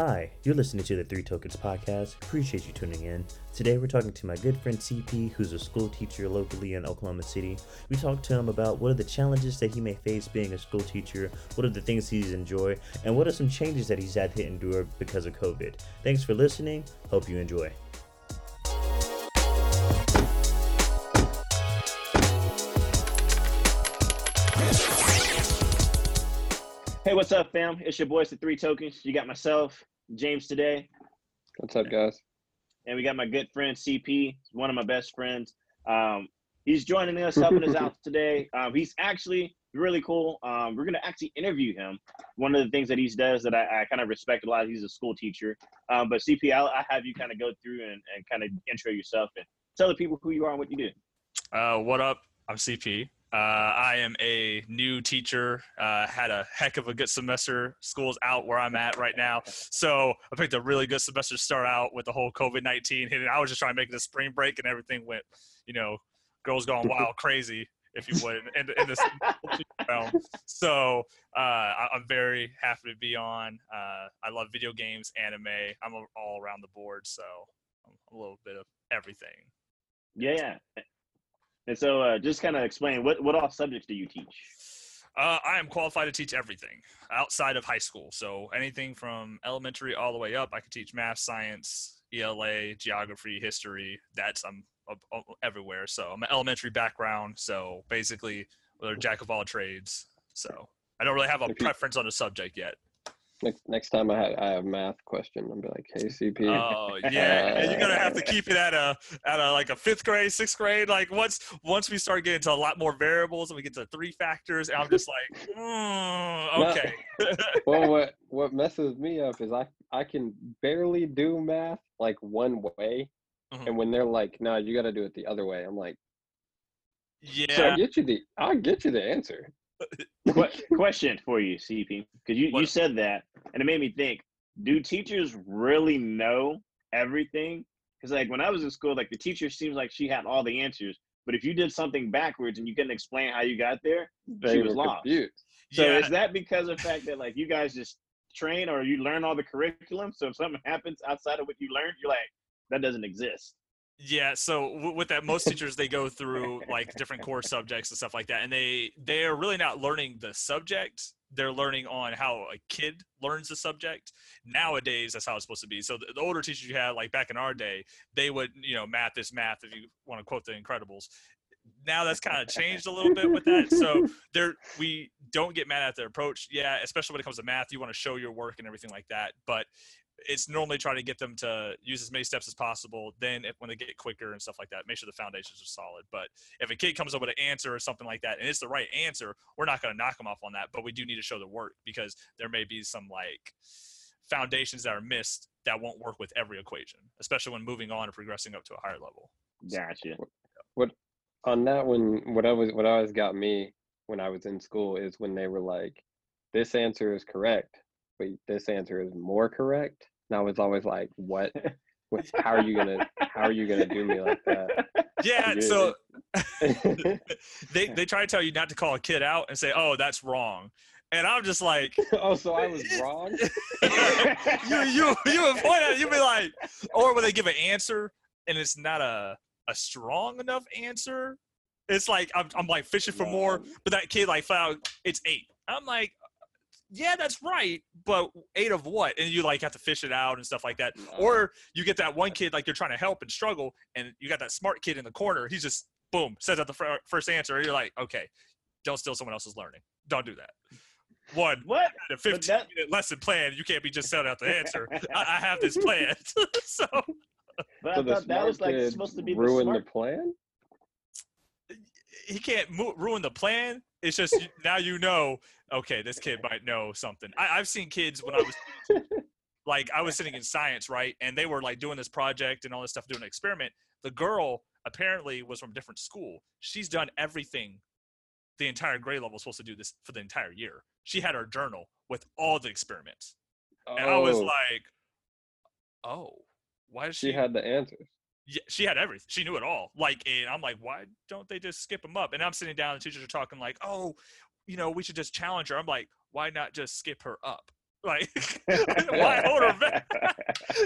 Hi, you're listening to the Three Tokens podcast. Appreciate you tuning in. Today we're talking to my good friend CP, who's a school teacher locally in Oklahoma City. We talked to him about what are the challenges that he may face being a school teacher, what are the things he's enjoy, and what are some changes that he's had to endure because of COVID. Thanks for listening. Hope you enjoy. Hey, what's up, fam? It's your boys, the Three Tokens. You got myself, James, today. What's up, guys? And we got my good friend CP, one of my best friends. Um, he's joining us, helping us out today. Um, he's actually really cool. Um, we're gonna actually interview him. One of the things that he does that I, I kind of respect a lot. He's a school teacher. Um, but CP, I'll, I'll have you kind of go through and, and kind of intro yourself and tell the people who you are and what you do. Uh, what up? I'm CP. Uh, I am a new teacher. Uh, had a heck of a good semester. School's out where I'm at right now, so I picked a really good semester to start out with the whole COVID nineteen hitting. I was just trying to make it a spring break, and everything went, you know, girls gone wild, crazy, if you would, in, in this realm. So uh, I, am very happy to be on. Uh, I love video games, anime. I'm all around the board, so I'm a little bit of everything. Yeah, and so, uh, just kind of explain what what all subjects do you teach? Uh, I am qualified to teach everything outside of high school. So anything from elementary all the way up, I can teach math, science, ELA, geography, history. That's I'm uh, everywhere. So I'm an elementary background. So basically, we're jack of all trades. So I don't really have a preference on a subject yet. Next, next time I have, I have math question, I'll be like, "Hey, CP." Oh yeah, and you're gonna have to keep it at a at a like a fifth grade, sixth grade. Like once once we start getting to a lot more variables and we get to three factors, and I'm just like, mm, okay. well, what what messes me up is I I can barely do math like one way, mm-hmm. and when they're like, "No, you got to do it the other way," I'm like, "Yeah." So I get you the I'll get you the answer question for you, CP, because you, you said that, and it made me think: Do teachers really know everything? Because like when I was in school, like the teacher seems like she had all the answers, but if you did something backwards and you couldn't explain how you got there, they she was lost. Confused. So yeah. is that because of the fact that like you guys just train or you learn all the curriculum? So if something happens outside of what you learned, you're like, that doesn't exist. Yeah, so with that, most teachers they go through like different core subjects and stuff like that, and they they are really not learning the subject. They're learning on how a kid learns the subject. Nowadays, that's how it's supposed to be. So the, the older teachers you had, like back in our day, they would you know math is math. If you want to quote the Incredibles, now that's kind of changed a little bit with that. So there, we don't get mad at their approach. Yeah, especially when it comes to math, you want to show your work and everything like that. But it's normally trying to get them to use as many steps as possible. Then, if, when they get quicker and stuff like that, make sure the foundations are solid. But if a kid comes up with an answer or something like that, and it's the right answer, we're not going to knock them off on that. But we do need to show the work because there may be some like foundations that are missed that won't work with every equation, especially when moving on or progressing up to a higher level. Gotcha. What on that one? What I was what always got me when I was in school is when they were like, "This answer is correct." but this answer is more correct. And I was always like, what? how are you gonna how are you gonna do me like that? Yeah, so they they try to tell you not to call a kid out and say, "Oh, that's wrong," and I'm just like, "Oh, so I was wrong." you you you would point out you'd be like, or when they give an answer and it's not a a strong enough answer, it's like I'm I'm like fishing for more, but that kid like found it's eight. I'm like, yeah, that's right, but eight of what? And you like have to fish it out and stuff like that. Or you get that one kid like you're trying to help and struggle, and you got that smart kid in the corner. He's just boom says out the fr- first answer. And you're like, okay, don't steal someone else's learning. Don't do that. One, what? A 15 that- minute lesson plan. You can't be just selling out the answer. I, I have this plan. so, but so I thought that was like supposed to be ruin the, the plan. He can't mo- ruin the plan. It's just now you know okay, this kid might know something. I, have seen kids when I was like I was sitting in science, right, and they were like doing this project and all this stuff, doing an experiment. The girl apparently was from a different school. She's done everything the entire grade level was supposed to do this for the entire year. She had her journal with all the experiments, oh. and I was oh. like, oh, why does she? She had the answers. Yeah, she had everything. She knew it all. Like, and I'm like, why don't they just skip them up? And I'm sitting down, and teachers are talking like, oh, you know, we should just challenge her. I'm like, why not just skip her up? Like, why hold her back?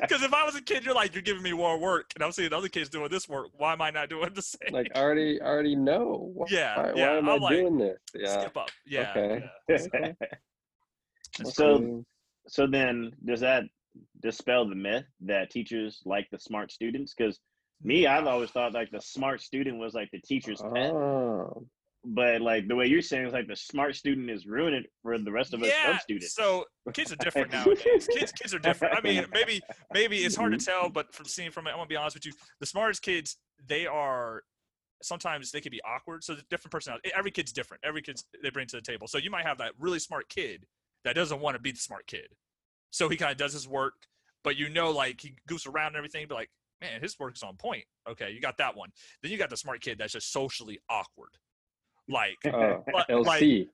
Because if I was a kid, you're like, you're giving me more work, and I'm seeing other kids doing this work. Why am I not doing the same? Like I already already know. Why, Yeah, why, yeah, why am I'm I like, doing this? Yeah. Skip up. Yeah. Okay. yeah. So- okay. so then, does that dispel the myth that teachers like the smart students? Because me, I've always thought like the smart student was like the teacher's pet. Oh. But like the way you're saying is like the smart student is ruining it for the rest of us yeah, dumb students. so kids are different nowadays. kids, kids are different. I mean, maybe, maybe it's hard to mm-hmm. tell, but from seeing from it, I'm gonna be honest with you. The smartest kids, they are sometimes they can be awkward. So the different personalities. Every kid's different. Every kid's they bring to the table. So you might have that really smart kid that doesn't want to be the smart kid. So he kind of does his work, but you know, like he goofs around and everything. But like, man, his work is on point. Okay, you got that one. Then you got the smart kid that's just socially awkward. Like Uh, Like- LC. like-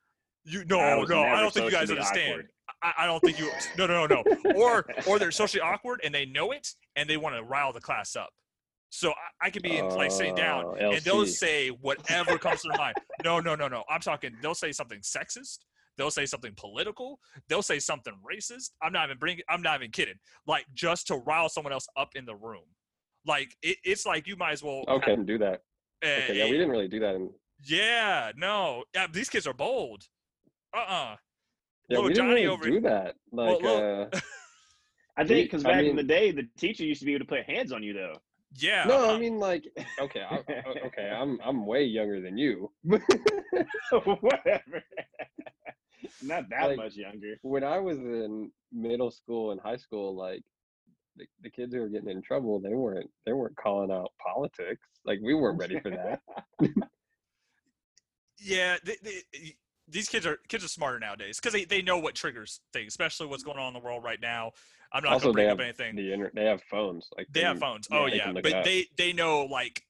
you no I no I don't think you guys understand. awkward. I, I don't think you no no no no or or they're socially awkward and they know it and they want to rile the class up. So I, I could be in, like sitting down Oh, and they'll say whatever comes to their mind. No no no no. I'm talking. They'll say something sexist. They'll say something political. They'll say something racist. I'm not even bringing. I'm not even kidding. Like just to rile someone else up in the room. Like it, it's like you might as well. Okay, do that. have- Okay, yeah, we didn't really do that. In, yeah, no. Yeah, these kids are bold. Uh-uh. yeah, Little we didn't Johnny really over do that. Like, look- uh, I think because I back in the day, the teacher used to be able to put hands on you though. Yeah. no, uh, I mean, like, okay, I, I- okay, I'm I'm way younger than you. Whatever. Not that Like- much younger. when I was in middle school and high school, like the, the kids who were getting in trouble, they weren't they weren't calling out politics. Like we weren't ready for that. Yeah, they, they, these kids are kids are smarter nowadays because they, they know what triggers things, especially what's going on in the world right now. I'm not also, gonna bring up anything. the internet. They have phones. Like they have phones. yeah, oh yeah, but they they know like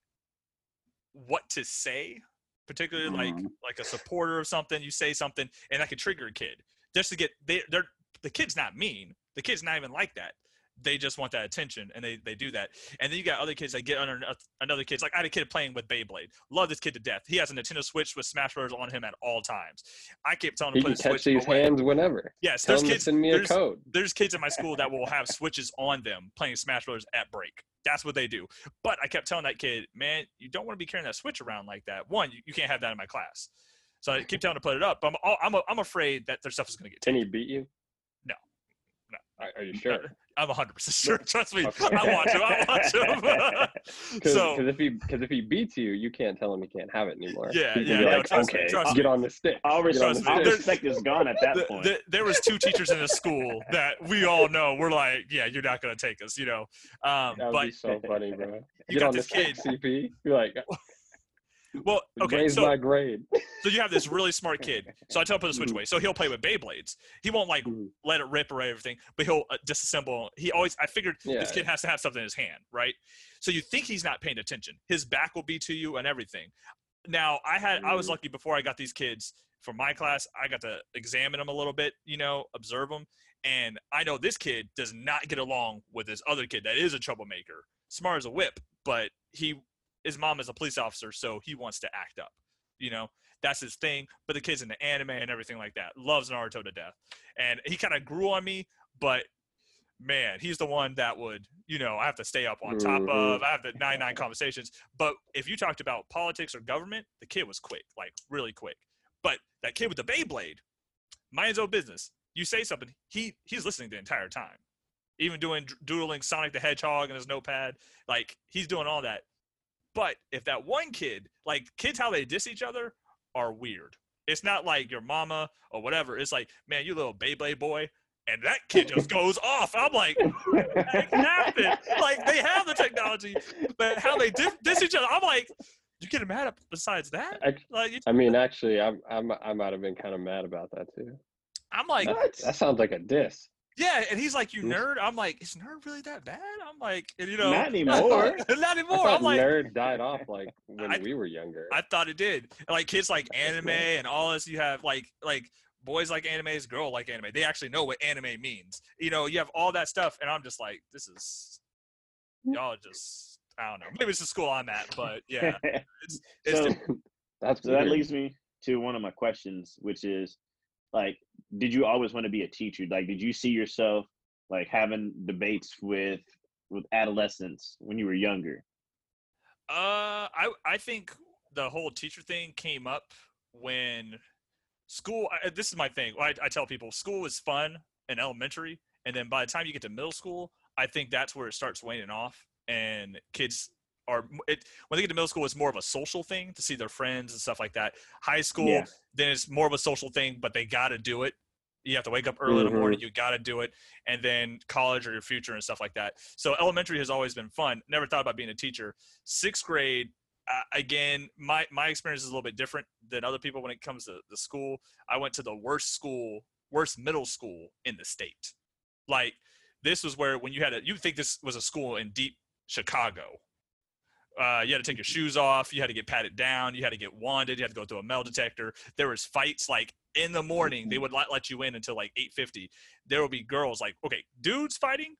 what to say, particularly like Mhm. like a supporter of something. You say something, and that could trigger a kid just to get they they're the kid's not mean. The kid's not even like that. They just want that attention, and they they do that. And then you got other kids that get under another kid's like I had a kid playing with Beyblade. Love this kid to death. He has a Nintendo Switch with Smash Bros on him at all times. I kept telling him to can put his catch Switch these away. hands whenever. Yes, Tell there's kids. send me a there's, code. there's kids in my school that will have switches on them playing Smash Bros. at break. That's what they do. But I kept telling that kid, man, you don't want to be carrying that switch around like that. One, you, you can't have that in my class. So I keep telling him to put it up. But I'm I'm, I'm afraid that their stuff is going to get Can he beat you? No. No. Are, are you sure? I'm 100 percent sure. Trust me, Okay. I watch him. I watch him. Because so if he because if he beats you, you can't tell him he can't have it anymore. Yeah, He can yeah, be no, like, trust me, okay, trust get me. on the stick. All, res- Get on Trust the me, all there's- stick. respect is gone at that the- point. the- there was two teachers in the school that we all know were like, yeah, you're not going to take us, you know. Um, That would but be so funny, bro. you Get got on the this stick, kid. CP. You're like, well, okay, raise so my grade. So you have this really smart kid. So I tell him to put the switch away. So he'll play with Beyblades. He won't like Mhm. let it rip or everything, but he'll uh, disassemble. He always. I figured Yeah. this kid has to have something in his hand, right? So you think he's not paying attention. His back will be to you and everything. Now I had. I was Mm. lucky before I got these kids for my class. I got to examine them a little bit, you know, observe them, and I know this kid does not get along with this other kid that is a troublemaker. Smart as a whip, but he his mom is a police officer, so he wants to act up. You know, that's his thing. But the kid's in the anime and everything like that. Loves Naruto to death. And he kind of grew on me, but man, he's the one that would, you know, I have to stay up on top Mhm. of. I have the 99 conversations. But if you talked about politics or government, the kid was quick, like really quick. But that kid with the Beyblade, mind his own business. You say something, he he's listening the entire time. Even doing doodling Sonic the Hedgehog in his notepad, like he's doing all that. But if that one kid, like kids, how they diss each other are weird. It's not like your mama or whatever. It's like, man, you little Beyblade boy, and that kid just goes off. I'm like, what happened? Like they have the technology, but how they diss, diss each other, I'm like, you getting mad at besides that? Ac- Like, I mean, actually, I'm, I'm, I might have been kind of mad about that too. I'm like, That, that sounds like a diss. Yeah, and he's like, you mm. nerd. I'm like, is nerd really that bad? I'm like, and you know, Not anymore. not anymore. I'm like, nerd died off like when I- we were younger. I thought it did. Like kids like anime and all this. You have like like boys like animes, girl like anime. They actually know what anime means. You know, you have all that stuff, and I'm just like, this is mm. y'all just I don't know. Maybe it's the school I'm at, but yeah, it's it's so, so that leads me to one of my questions, which is, like did you always want to be a teacher? Like did you see yourself like having debates with with adolescents when you were younger? Uh, I I think the whole teacher thing came up when school. I, this is my thing. I, I tell people school is fun in elementary, and then by the time you get to middle school, I think that's where it starts waning off, and kids are it when they get to middle school it's more of a social thing to see their friends and stuff like that. High school yeah. then it's more of a social thing but they got to do it. You have to wake up early mm-hmm. in the morning mm-hmm. you got to do it and then college or your future and stuff like that. So elementary has always been fun. Never thought about being a teacher. Sixth grade uh, again my my experience is a little bit different than other people when it comes to the school. I went to the worst school worst middle school in the state. Like this was where when you had a you think this was a school in deep chicago uh, you had to take your shoes off. You had to get patted down. You had to get wanded. You had to go through a metal detector. There was fights like in the morning. They would not let you in until like 8:50. There would be girls like, okay, dudes fighting,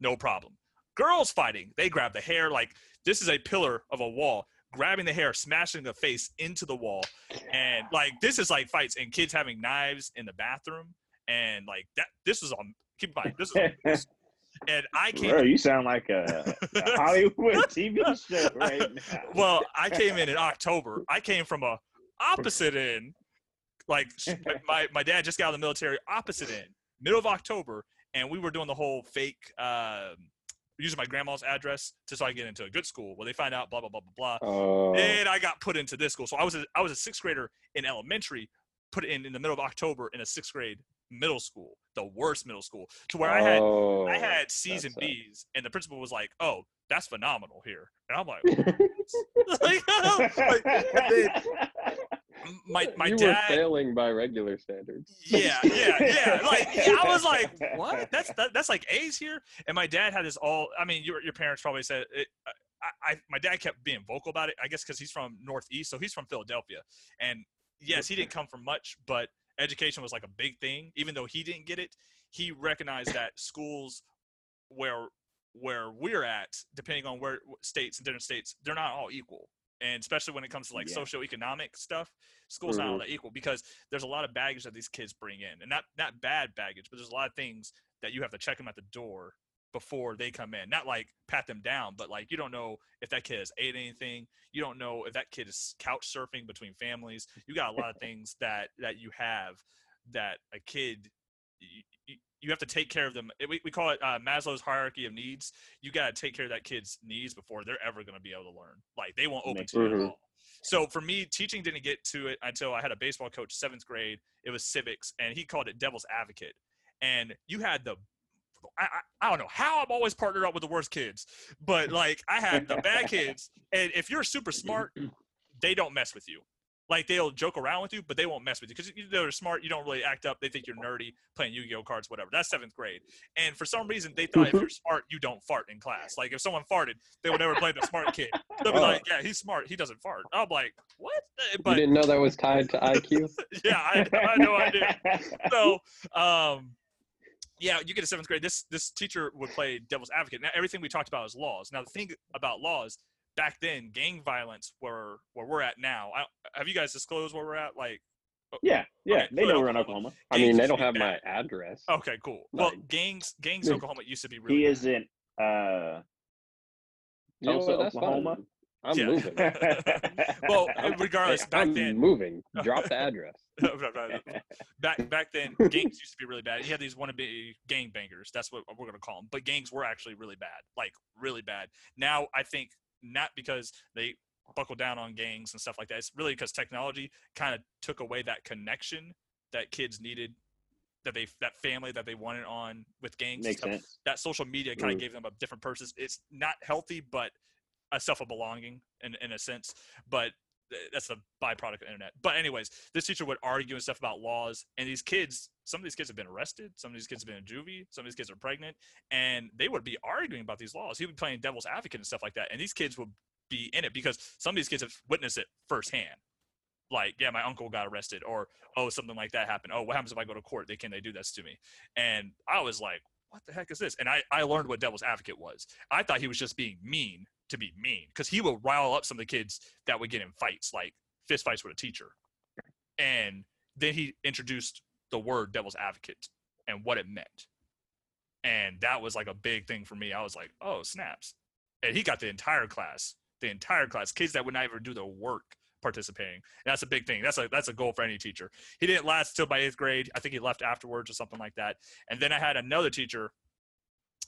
no problem. Girls fighting, they grab the hair like this is a pillar of a wall, grabbing the hair, smashing the face into the wall, and like this is like fights and kids having knives in the bathroom and like that. This was on. Keep in mind, this is and I came. Bro, you sound like a, a Hollywood TV show right now. Well, I came in in October. I came from a opposite end. Like my my dad just got out of the military, opposite end, middle of October, and we were doing the whole fake. Uh, using my grandma's address to so I get into a good school. Well, they find out blah blah blah blah blah. And I got put into this school. So I was a, I was a sixth grader in elementary, put in in the middle of October in a sixth grade middle school, the worst middle school, to where I had oh, I had C's and B's, and the principal was like, "Oh, that's phenomenal here," and I'm like, like, like my my you dad were failing by regular standards. Yeah, yeah, yeah. Like yeah, I was like, what? That's that, that's like A's here. And my dad had this all. I mean, your your parents probably said it. I, I my dad kept being vocal about it. I guess because he's from Northeast, so he's from Philadelphia. And yes, he didn't come from much, but education was like a big thing. Even though he didn't get it, he recognized that schools where where we're at, depending on where states and different states, they're not all equal. And especially when it comes to like yeah. socioeconomic stuff, schools mm-hmm. not all mm-hmm. that equal because there's a lot of baggage that these kids bring in, and not not bad baggage, but there's a lot of things that you have to check them at the door before they come in. Not like pat them down, but like you don't know if that kid has ate anything. You don't know if that kid is couch surfing between families. You got a lot of things that that you have that a kid you, you have to take care of them. We, we call it uh, Maslow's hierarchy of needs. You got to take care of that kid's needs before they're ever going to be able to learn. Like they won't open to you at mm-hmm. all. So for me, teaching didn't get to it until I had a baseball coach, seventh grade. It was civics, and he called it devil's advocate. And you had the I, I, I, don't know how I'm always partnered up with the worst kids, but like I had the bad kids, and if you're super smart, they don't mess with you. Like they'll joke around with you, but they won't mess with you because they're smart. You don't really act up. They think you're nerdy, playing Yu-Gi-Oh cards, whatever. That's seventh grade, and for some reason they thought if you're smart, you don't fart in class. Like if someone farted, they would never blame the smart kid. They'll be oh. like, "Yeah, he's smart. He doesn't fart." I'm like, "What?" But you didn't know that was tied to IQ. yeah, I, I had no idea. So, um, yeah, you get a seventh grade. This this teacher would play devil's advocate. Now everything we talked about is laws. Now the thing about laws back then, gang violence were where we're at now. I, have you guys disclosed where we're at? Like, yeah, yeah, okay, they know we're in Oklahoma. I mean, they don't have bad. my address. Okay, cool. Like, well, gangs gangs in Oklahoma used to be really. He bad. isn't. Uh, Tulsa, Oklahoma. Fine. I'm yeah. moving. well, regardless, back I'm then moving. Drop the address. back back then, gangs used to be really bad. You had these wannabe gang bangers. That's what we're gonna call them. But gangs were actually really bad, like really bad. Now I think not because they buckle down on gangs and stuff like that. It's really because technology kind of took away that connection that kids needed that they that family that they wanted on with gangs. Makes sense. That social media kind of mm. gave them a different purpose. It's not healthy, but a self of belonging in, in a sense, but that's a byproduct of the internet. But anyways, this teacher would argue and stuff about laws, and these kids, some of these kids have been arrested, some of these kids have been in juvie, some of these kids are pregnant, and they would be arguing about these laws. He would be playing devil's advocate and stuff like that, and these kids would be in it because some of these kids have witnessed it firsthand. Like, yeah, my uncle got arrested, or oh, something like that happened. Oh, what happens if I go to court? They can they do this to me? And I was like, what the heck is this? And I I learned what devil's advocate was. I thought he was just being mean to be mean because he will rile up some of the kids that would get in fights, like fist fights with a teacher. And then he introduced the word devil's advocate and what it meant. And that was like a big thing for me. I was like, oh, snaps. And he got the entire class, the entire class, kids that would not even do their work participating. And that's a big thing. That's a that's a goal for any teacher. He didn't last till my eighth grade. I think he left afterwards or something like that. And then I had another teacher.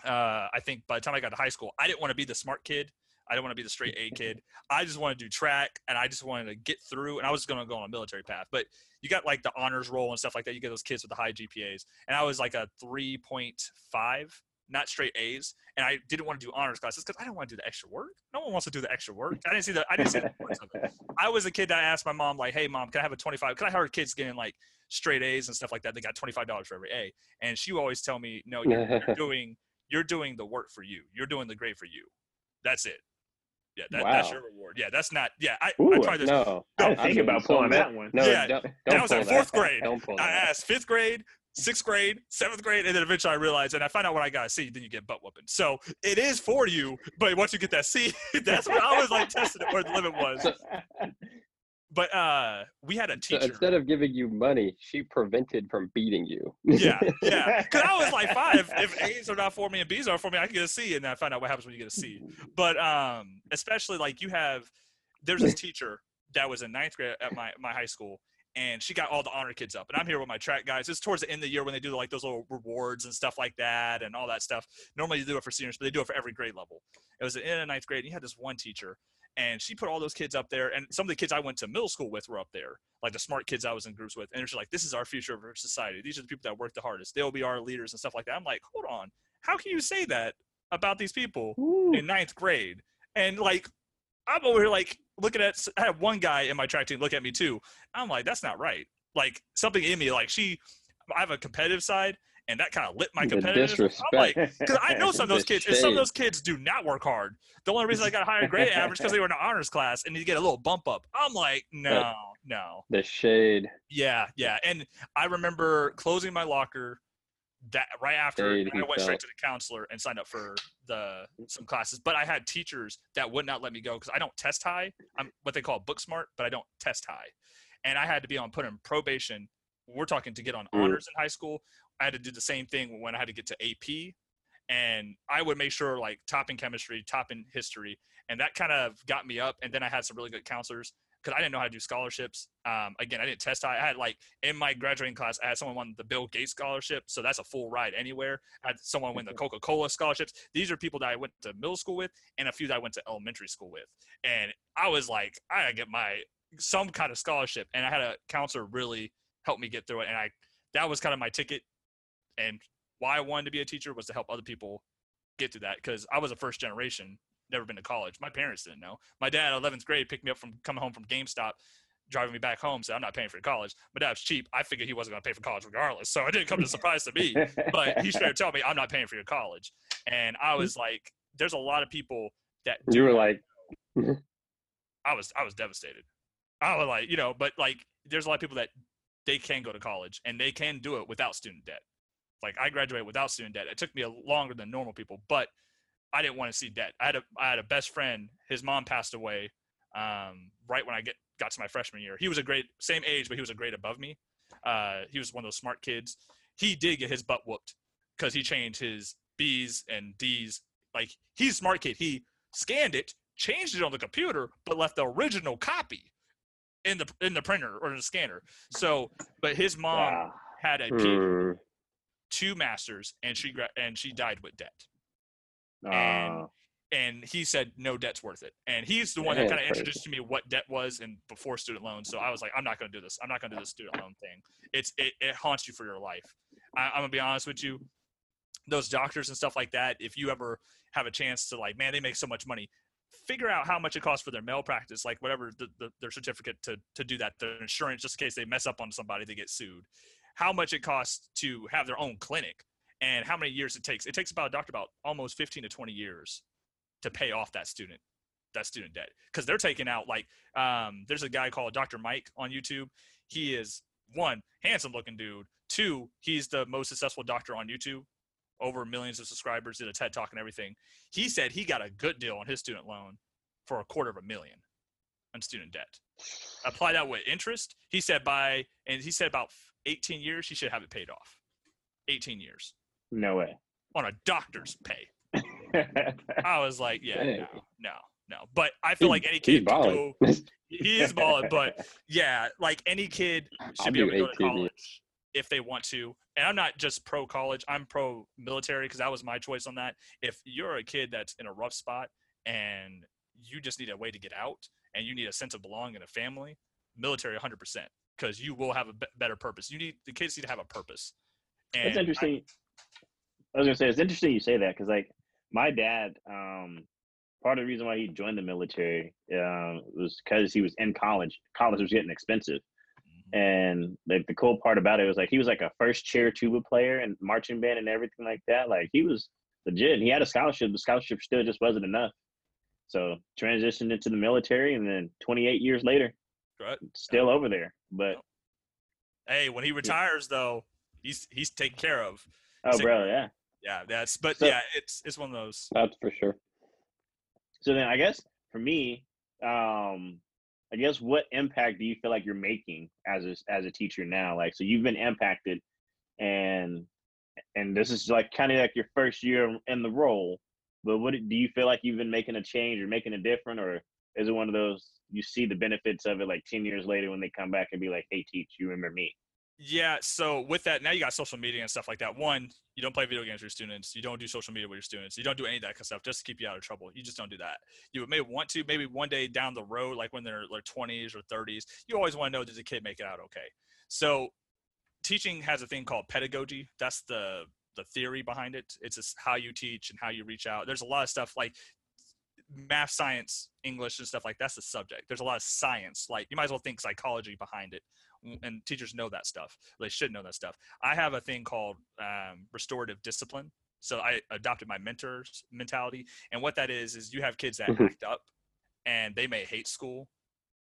Uh, I think by the time I got to high school, I didn't want to be the smart kid. I don't want to be the straight A kid. I just want to do track and I just wanted to get through and I was going to go on a military path. But you got like the honors roll and stuff like that. You get those kids with the high GPAs. And I was like a 3.5, not straight A's. And I didn't want to do honors classes because I didn't want to do the extra work. No one wants to do the extra work. I didn't see the I didn't see the importance of it. I was a kid that asked my mom, like, hey mom, can I have a 25? Because I heard kids getting like straight A's and stuff like that. They got $25 for every A. And she would always tell me, no, you're, you're doing you're doing the work for you. You're doing the great for you. That's it. Yeah, that, wow. that's your reward. Yeah, that's not. Yeah, I, Ooh, I tried this. No, I think about pulling that one. No, Yeah, don't, don't that was pull in fourth grade. Don't pull that. I asked fifth grade, sixth grade, seventh grade, and then eventually I realized, and I find out what I got a C, then you get butt whooping. So it is for you, but once you get that C, that's what I was like testing it where the limit was. But uh, we had a So teacher. instead of giving you money, she prevented from beating you. yeah, yeah. Because I was like five. If A's are not for me and B's are for me, I can get a C, and then I find out what happens when you get a C. But um, especially like you have, there's this teacher that was in ninth grade at my my high school, and she got all the honor kids up. And I'm here with my track guys. It's towards the end of the year when they do like those little rewards and stuff like that, and all that stuff. Normally you do it for seniors, but they do it for every grade level. It was in ninth grade, and you had this one teacher. And she put all those kids up there, and some of the kids I went to middle school with were up there, like the smart kids I was in groups with. And she's like, "This is our future of our society. These are the people that work the hardest. They'll be our leaders and stuff like that." I'm like, "Hold on, how can you say that about these people in ninth grade?" And like, I'm over here like looking at. I had one guy in my track team look at me too. I'm like, "That's not right." Like something in me, like she, I have a competitive side, and that kind of lit my The competitiveness. I'm like, because I know some of those kids, and some of those kids do not work hard. The only reason I got a higher grade average because they were in an honors class, and you get a little bump up. I'm like, no, no, the shade. yeah, yeah. And I remember closing my locker that right after I went straight to the counselor and signed up for the some classes. But I had teachers that would not let me go because I don't test high. I'm what they call book smart, but I don't test high. And I had to be on put in probation. We're talking to get on Mm. honors in high school. I had to do the same thing when I had to get to AP. And I would make sure like top in chemistry, top in history. And that kind of got me up. And then I had some really good counselors because I didn't know how to do scholarships. Um, again, I didn't test high. I had like in my graduating class, I had someone won the Bill Gates scholarship, so that's a full ride anywhere. I had someone win the Coca Cola scholarships. These are people that I went to middle school with, and a few that I went to elementary school with. And I was like, I gotta get my some kind of scholarship, and I had a counselor really help me get through it, and I that was kind of my ticket. And why I wanted to be a teacher was to help other people get to that because I was a first generation never been to college. My parents didn't know. My dad, 11th grade, picked me up from coming home from GameStop, driving me back home. Said, I'm not paying for your college. My dad's cheap. I figured he wasn't going to pay for college regardless. So it didn't come as a surprise to me. But he straight up told me, I'm not paying for your college. And I was like, there's a lot of people that do You were like, mm-hmm. I was I was devastated. I was like, you know, but like there's a lot of people that they can go to college and they can do it without student debt. Like I graduated without student debt. It took me a longer than normal people, but I didn't want to see debt. I had a I had a best friend. His mom passed away um, right when I get got to my freshman year. He was a grade same age, but he was a grade above me. Uh, he was one of those smart kids. He did get his butt whooped because he changed his B's and D's. Like he's a smart kid. He scanned it, changed it on the computer, but left the original copy in the in the printer or in the scanner. So, but his mom Wow. had a hmm, two masters, and she and she died with debt. Uh, And and he said no debt's worth it. And he's the one that kind of introduced to me what debt was and before student loans. So I was like, I'm not going to do this. I'm not going to do this student loan thing. It's it, it haunts you for your life. I, I'm gonna be honest with you. Those doctors and stuff like that. If you ever have a chance to like, man, they make so much money. Figure out how much it costs for their malpractice, like whatever the, the, their certificate to to do that, their insurance, just in case they mess up on somebody, they get sued. How much it costs to have their own clinic, and how many years it takes. It takes about a doctor about almost 15 to 20 years to pay off that student that student debt because they're taking out like um, there's a guy called Dr. Mike on YouTube. He is one handsome looking dude. Two, he's the most successful doctor on YouTube, over millions of subscribers, did a TED talk and everything. He said he got a good deal on his student loan for a quarter of a million on student debt. Apply that with interest. He said by and he said about 18 years, he should have it paid off. 18 years No way. on a doctor's pay. I was like, yeah, no, no, no. But I feel He- like any kid go. He is balling, but yeah, like any kid should I'll be able to go to 18 years. college if they want to. And I'm not just pro college. I'm pro military because that was my choice on that. If you're a kid that's in a rough spot and you just need a way to get out and you need a sense of belonging in a family, military 100% because you will have a better purpose. You need the kids need to have a purpose. And It's interesting. I, was gonna say it's interesting you say that because like my dad, um, part of the reason why he joined the military um, was because he was in college. College was getting expensive, and like the cool part about it was like he was like a first chair tuba player and marching band and everything like that. Like he was legit. He had a scholarship. The scholarship still just wasn't enough. So transitioned into the military, and then 28 years later, Right. still over there. But Hey, when he retires though, he's he's taken care of. oh, bro, yeah. Yeah, that's but So- yeah, it's it's one of those. That's for sure. So then I guess for me, um, I guess what impact do you feel like you're making as a, as a teacher now? Like, so you've been impacted and, and this is like kind of like your first year in the role, but what do you feel like you've been making a change or making a different, or is it one of those, you see the benefits of it like 10 years later when they come back and be like, Hey, teach, you remember me? Yeah, so with that, now you got social media and stuff like that. One, you don't play video games with your students. You don't do social media with your students. You don't do any of that kind of stuff just to keep you out of trouble. You just don't do that. You may want to, maybe one day down the road, like when they're like 20s or 30s, you always want to know does the kid make it out okay? So teaching has a thing called pedagogy. That's the the theory behind it. It's just how you teach and how you reach out. There's a lot of stuff like math, science, English, and stuff like that's the subject. There's a lot of science. Like you might as well think psychology behind it and teachers know that stuff. They should know that stuff. I have a thing called um, restorative discipline. So I adopted my mentor's mentality, and what that is is you have kids that Mhm. act up, and they may hate school,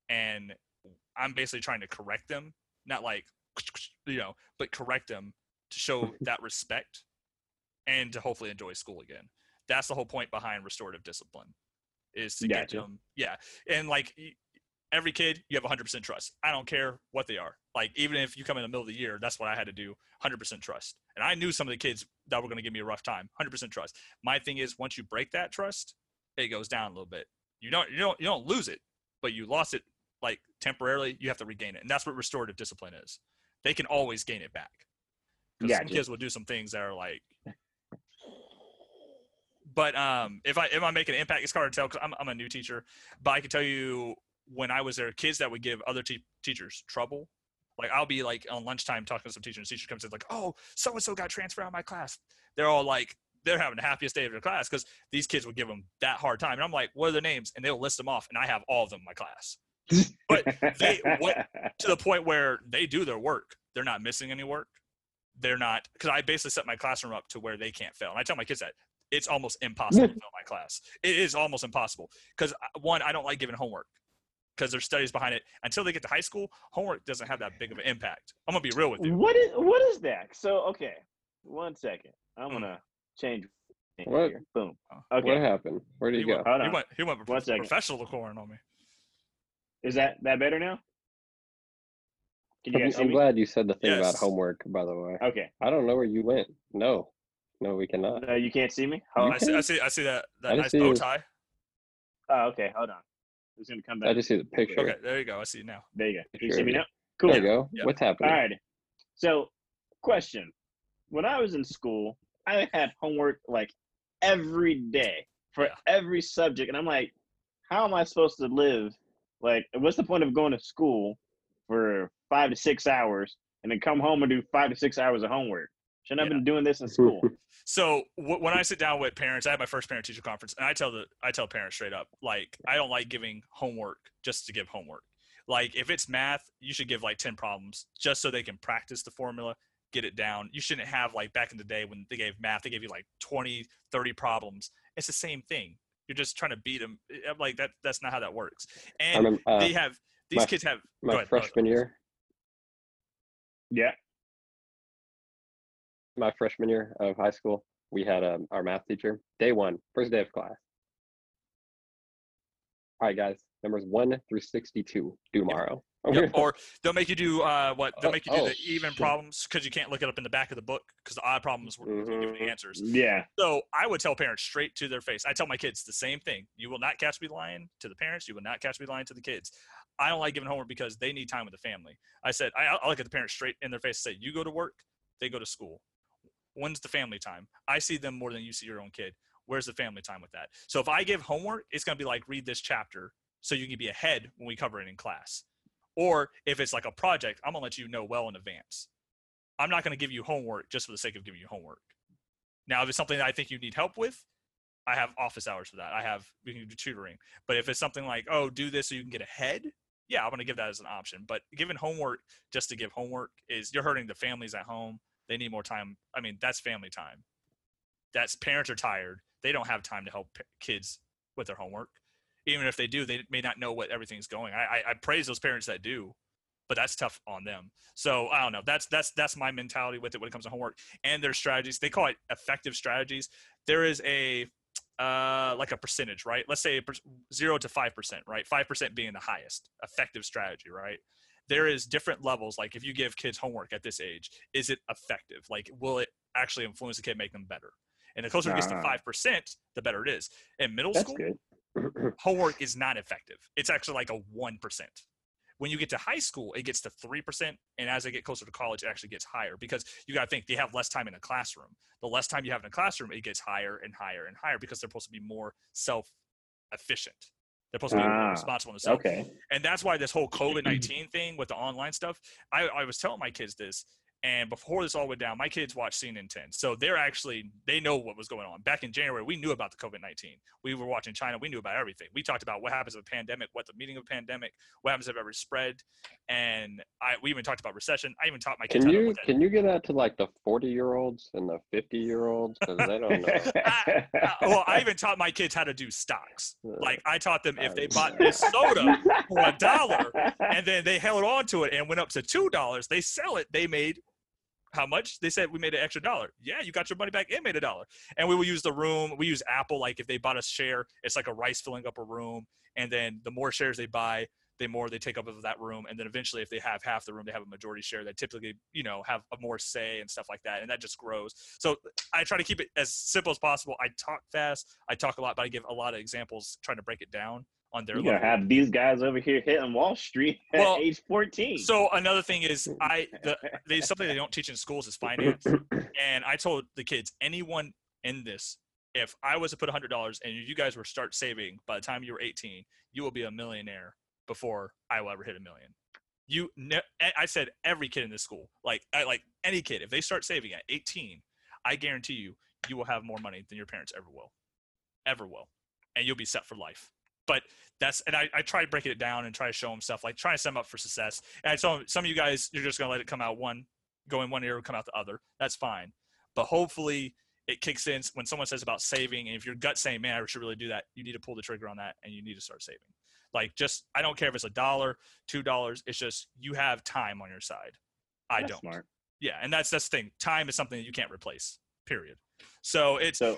and I'm basically trying to correct them, not like you know, but correct them to show that respect, and to hopefully enjoy school again. That's the whole point behind restorative discipline, is to Gotcha. get them, yeah, and like every kid you have 100% trust. I don't care what they are. Like even if you come in the middle of the year that's what i had to do 100% trust. And i knew some of the kids that were going to give me a rough time 100% trust. My thing is once you break that trust it goes down a little bit. You don't you don't you don't lose it but you lost it like temporarily you have to regain it. And that's what restorative discipline is. They can always gain it back. Because some kids will do some things that are like but um if i if i make an impact it's hard to tell because I'm, I'm a new teacher but i can tell you when I was there, kids that would give other te- teachers trouble. Like I'll be like on lunchtime talking to some teacher, and teacher comes in like, "Oh, so and so got transferred out of my class." They're all like, they're having the happiest day of their class because these kids would give them that hard time, and I'm like, "What are their names?" And they'll list them off, and I have all of them in my class But they- what- to the point where they do their work. They're not missing any work. They're not because I basically set my classroom up to where they can't fail, and I tell my kids that it's almost impossible to fail my class. It is almost impossible because one, I don't like giving homework because there's studies behind it. Until they get to high school, homework doesn't have that big of an impact. I'm gonna be real with you. What is what is that? So okay, one second. I'm Mm. gonna change. What? Here. Boom. Oh. Okay. What happened? Where did He you go? went, Hold he on. went, he went One prof- second. professional corn on me. Is that that better now? Can you I'm, see I'm me? glad you said the thing about homework. By the way, Okay. I don't know where you went. No, no, we cannot. No, you can't see me. Oh, hold I see, I see, I see that that I nice see bow tie. Oh, okay. Hold on. It's gonna come back. I just see the picture. Okay, there you go. I see it now. There you go. Can you see me now? Cool. There you go. Yeah. What's happening? All right. So, question: When I was in school, I had homework like every day for Yeah. every subject, and I'm like, how am I supposed to live? Like, what's the point of going to school for five to six hours and then come home and do five to six hours of homework? Shouldn't I have Yeah. been doing this in school? So w- when I sit down with parents, I have my first parent teacher conference, and I tell the I tell parents straight up, like I don't like giving homework just to give homework. Like if it's math, you should give like ten problems just so they can practice the formula, get it down. You shouldn't have like back in the day when they gave math, they gave you like 20, 30 problems. It's the same thing. You're just trying to beat them. Like that. That's not how that works. I And uh, they have these my- kids have my go ahead, freshman year. yeah. My freshman year of high school, we had um, our math teacher. Day one, first day of class. All right, guys, numbers one through sixty-two due tomorrow. Yep, Or they'll make you do uh, what? They'll Oh, make you do oh, the even shit. problems because you can't look it up in the back of the book because the odd problems were Mhm. the answers. Yeah. So I would tell parents straight to their face. I tell my kids the same thing. You will not catch me lying to the parents. You will not catch me lying to the kids. I don't like giving homework because they need time with the family. I said I, I look at the parents straight in their face and say, "You go to work, they go to school. When's the family time? I see them more than you see your own kid. Where's the family time with that? So if I give homework, it's going to be like read this chapter so you can be ahead when we cover it in class. Or if it's like a project, I'm gonna let you know well in advance. I'm not gonna give you homework just for the sake of giving you homework. Now, if it's something that I think you need help with, I have office hours for that. I have we can do tutoring. But if it's something like, oh, do this so you can get ahead, yeah, I'm gonna give that as an option. But giving homework just to give homework is you're hurting the families at home. They need more time. I mean, that's family time. That's parents are tired. They don't have time to help kids with their homework. Even if they do, they may not know what everything's going. I, I, I praise those parents that do, but that's tough on them. So I don't know. That's that's that's my mentality with it when it comes to homework and their strategies. They call it effective strategies. There is a uh, like a percentage, right? Let's say zero to five percent, right? Five percent being the highest effective strategy, right? There is different levels. Like if you give kids homework at this age, is it effective? Like will it actually influence the kid, make them better? And the closer it gets to Ah. five percent, the better it is. In middle school, homework is not effective. It's actually like a 1%. When you get to high school, it gets to 3%. And as they get closer to college, it actually gets higher because you got to think they have less time in a classroom. The less time you have in a classroom, it gets higher and higher and higher because they're supposed to be more self efficient. They're supposed to be Ah, responsible in themselves. Okay. And that's why this whole COVID 19 thing with the online stuff, I, I was telling my kids this. And before this all went down, my kids watched CNN 10. So they're actually, they know what was going on. Back in January, we knew about the COVID 19. We were watching China. We knew about everything. We talked about what happens with a pandemic, what the meaning of a pandemic, what happens if it ever spread. And I, we even talked about recession. I even taught my kids Can how you can you get that to like the forty year olds and the fifty year olds because they don't know. I- uh, well, I even taught my kids how to do stocks. Like I taught them if they bought this soda for a dollar and then they held on to it and went up to two dollars. They sell it. They made how much? They said we made an extra dollar. Yeah, you got your money back and made a dollar. And we will use the room. We use Apple. Like if they bought a share, it's like a rice filling up a room. And then the more shares they buy, the more they take up of that room. And then eventually, if they have half the room, they have a majority share. They typically, you know, have a more say and stuff like that. And that just grows. So I try to keep it as simple as possible. I talk fast. I talk a lot, but I give a lot of examples trying to break it down on their You're level. have these guys over here hitting Wall Street at Well, age 14. So another thing is I the there's something they don't teach in schools is finance. And I told the kids, anyone in this, if I was to put hundred dollars and you guys were start saving by the time you were 18, you will be a millionaire before I will ever hit a million. You, ne- I said every kid in this school, like I, like any kid, if they start saving at 18, I guarantee you, you will have more money than your parents ever will, ever will, and you'll be set for life. But that's and I, I try breaking it down and try to show them stuff like try to set them up for success. And 'em, some of you guys, you're just gonna let it come out one, go in one ear, come out the other. That's fine. But hopefully it kicks in when someone says about saving, and if your gut saying, "Man, I should really do that," you need to pull the trigger on that, and you need to start saving. Like, just I don't care if it's a dollar, two dollars. It's just you have time on your side. I That's don't. Smart. Yeah, and that's that's the thing. Time is something that you can't replace. Period. So it's. So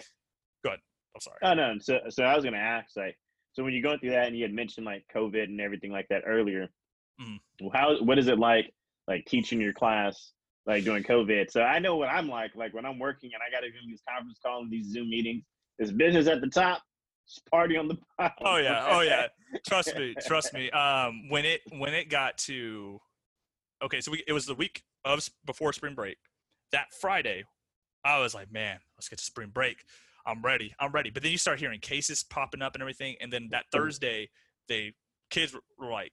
I'm sorry. Oh no. So so I was gonna ask like so when you're going through that and you had mentioned like COVID and everything like that earlier. Mhm. How what is it like like teaching your class like during COVID? So I know what I'm like like when I'm working and I got to do these conference calls and these Zoom meetings. There's business at the top. It's party on the bottom. Oh yeah, oh yeah. Trust me, trust me. Um, when it when it got to, okay, so we, it was the week of before spring break. That Friday, I was like, man, let's get to spring break. I'm ready. I'm ready. But then you start hearing cases popping up and everything, and then that mm-hmm. Thursday, they kids were, like,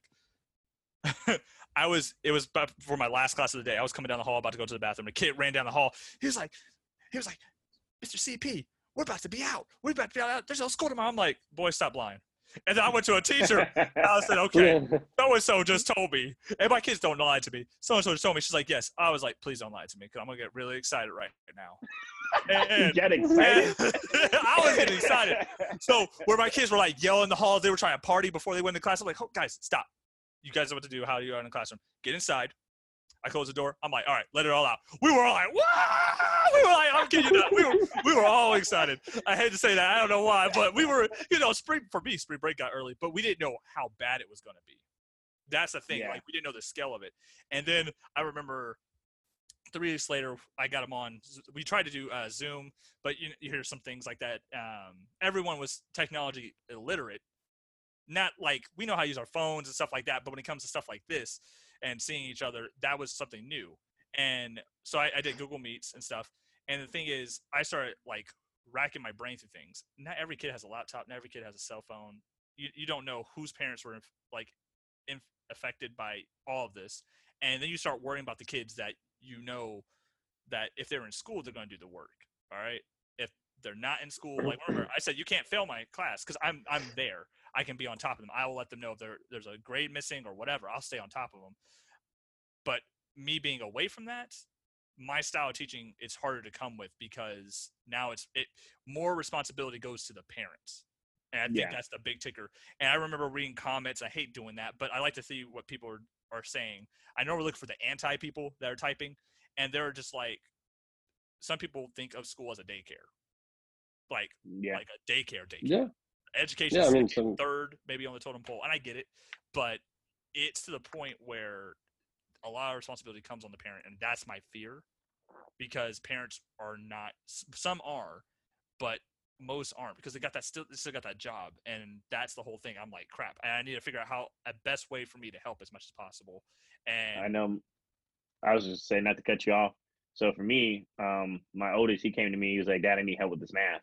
I was. It was for my last class of the day. I was coming down the hall, about to go to the bathroom. A kid ran down the hall. He was like, he was like, Mr. CP, we're about to be out. We're about to be out. There's no school tomorrow. I'm like, boy, stop lying. And then I went to a teacher. and I said, okay, so and so just told me. And my kids don't lie to me. So and so just told me. She's like, yes. I was like, please don't lie to me because I'm gonna get really excited right now. And- get excited. I was getting excited. So where my kids were like yelling in the hall, they were trying to party before they went to class. I'm like, oh, guys, stop. You guys know what to do. How do you are in the classroom. Get inside. I close the door. I'm like, all right, let it all out. We were all like, wow! We were like, I'm kidding you not. We were, we were all excited. I hate to say that. I don't know why, but we were, you know, spring for me, spring break got early, but we didn't know how bad it was going to be. That's the thing. Yeah. Like we didn't know the scale of it. And then I remember three weeks later, I got him on. We tried to do uh, Zoom, but you, you hear some things like that. Um, everyone was technology illiterate. Not like we know how to use our phones and stuff like that, but when it comes to stuff like this and seeing each other, that was something new. And so I, I did Google Meets and stuff. And the thing is, I started like racking my brain through things. Not every kid has a laptop. Not every kid has a cell phone. You, you don't know whose parents were inf- like inf- affected by all of this. And then you start worrying about the kids that you know that if they're in school, they're going to do the work. All right. If they're not in school, like remember, I said you can't fail my class because I'm I'm there. I can be on top of them. I will let them know if there's a grade missing or whatever. I'll stay on top of them. But me being away from that, my style of teaching it's harder to come with because now it's it more responsibility goes to the parents. And I think Yeah. that's the big ticker. And I remember reading comments. I hate doing that, but I like to see what people are, are saying. I normally look for the anti people that are typing, and they're just like, some people think of school as a daycare, like Yeah. like a daycare daycare Yeah. Education Yeah, I mean, second, some- third maybe on the totem pole and i get it but it's to the point where a lot of responsibility comes on the parent and that's my fear because parents are not some are but most aren't because they got that still they still got that job and that's the whole thing i'm like crap and i need to figure out how a best way for me to help as much as possible and I know. I was just saying not to cut you off. So for me, um, my oldest, he came to me. He was like, "Dad, I need help with this math."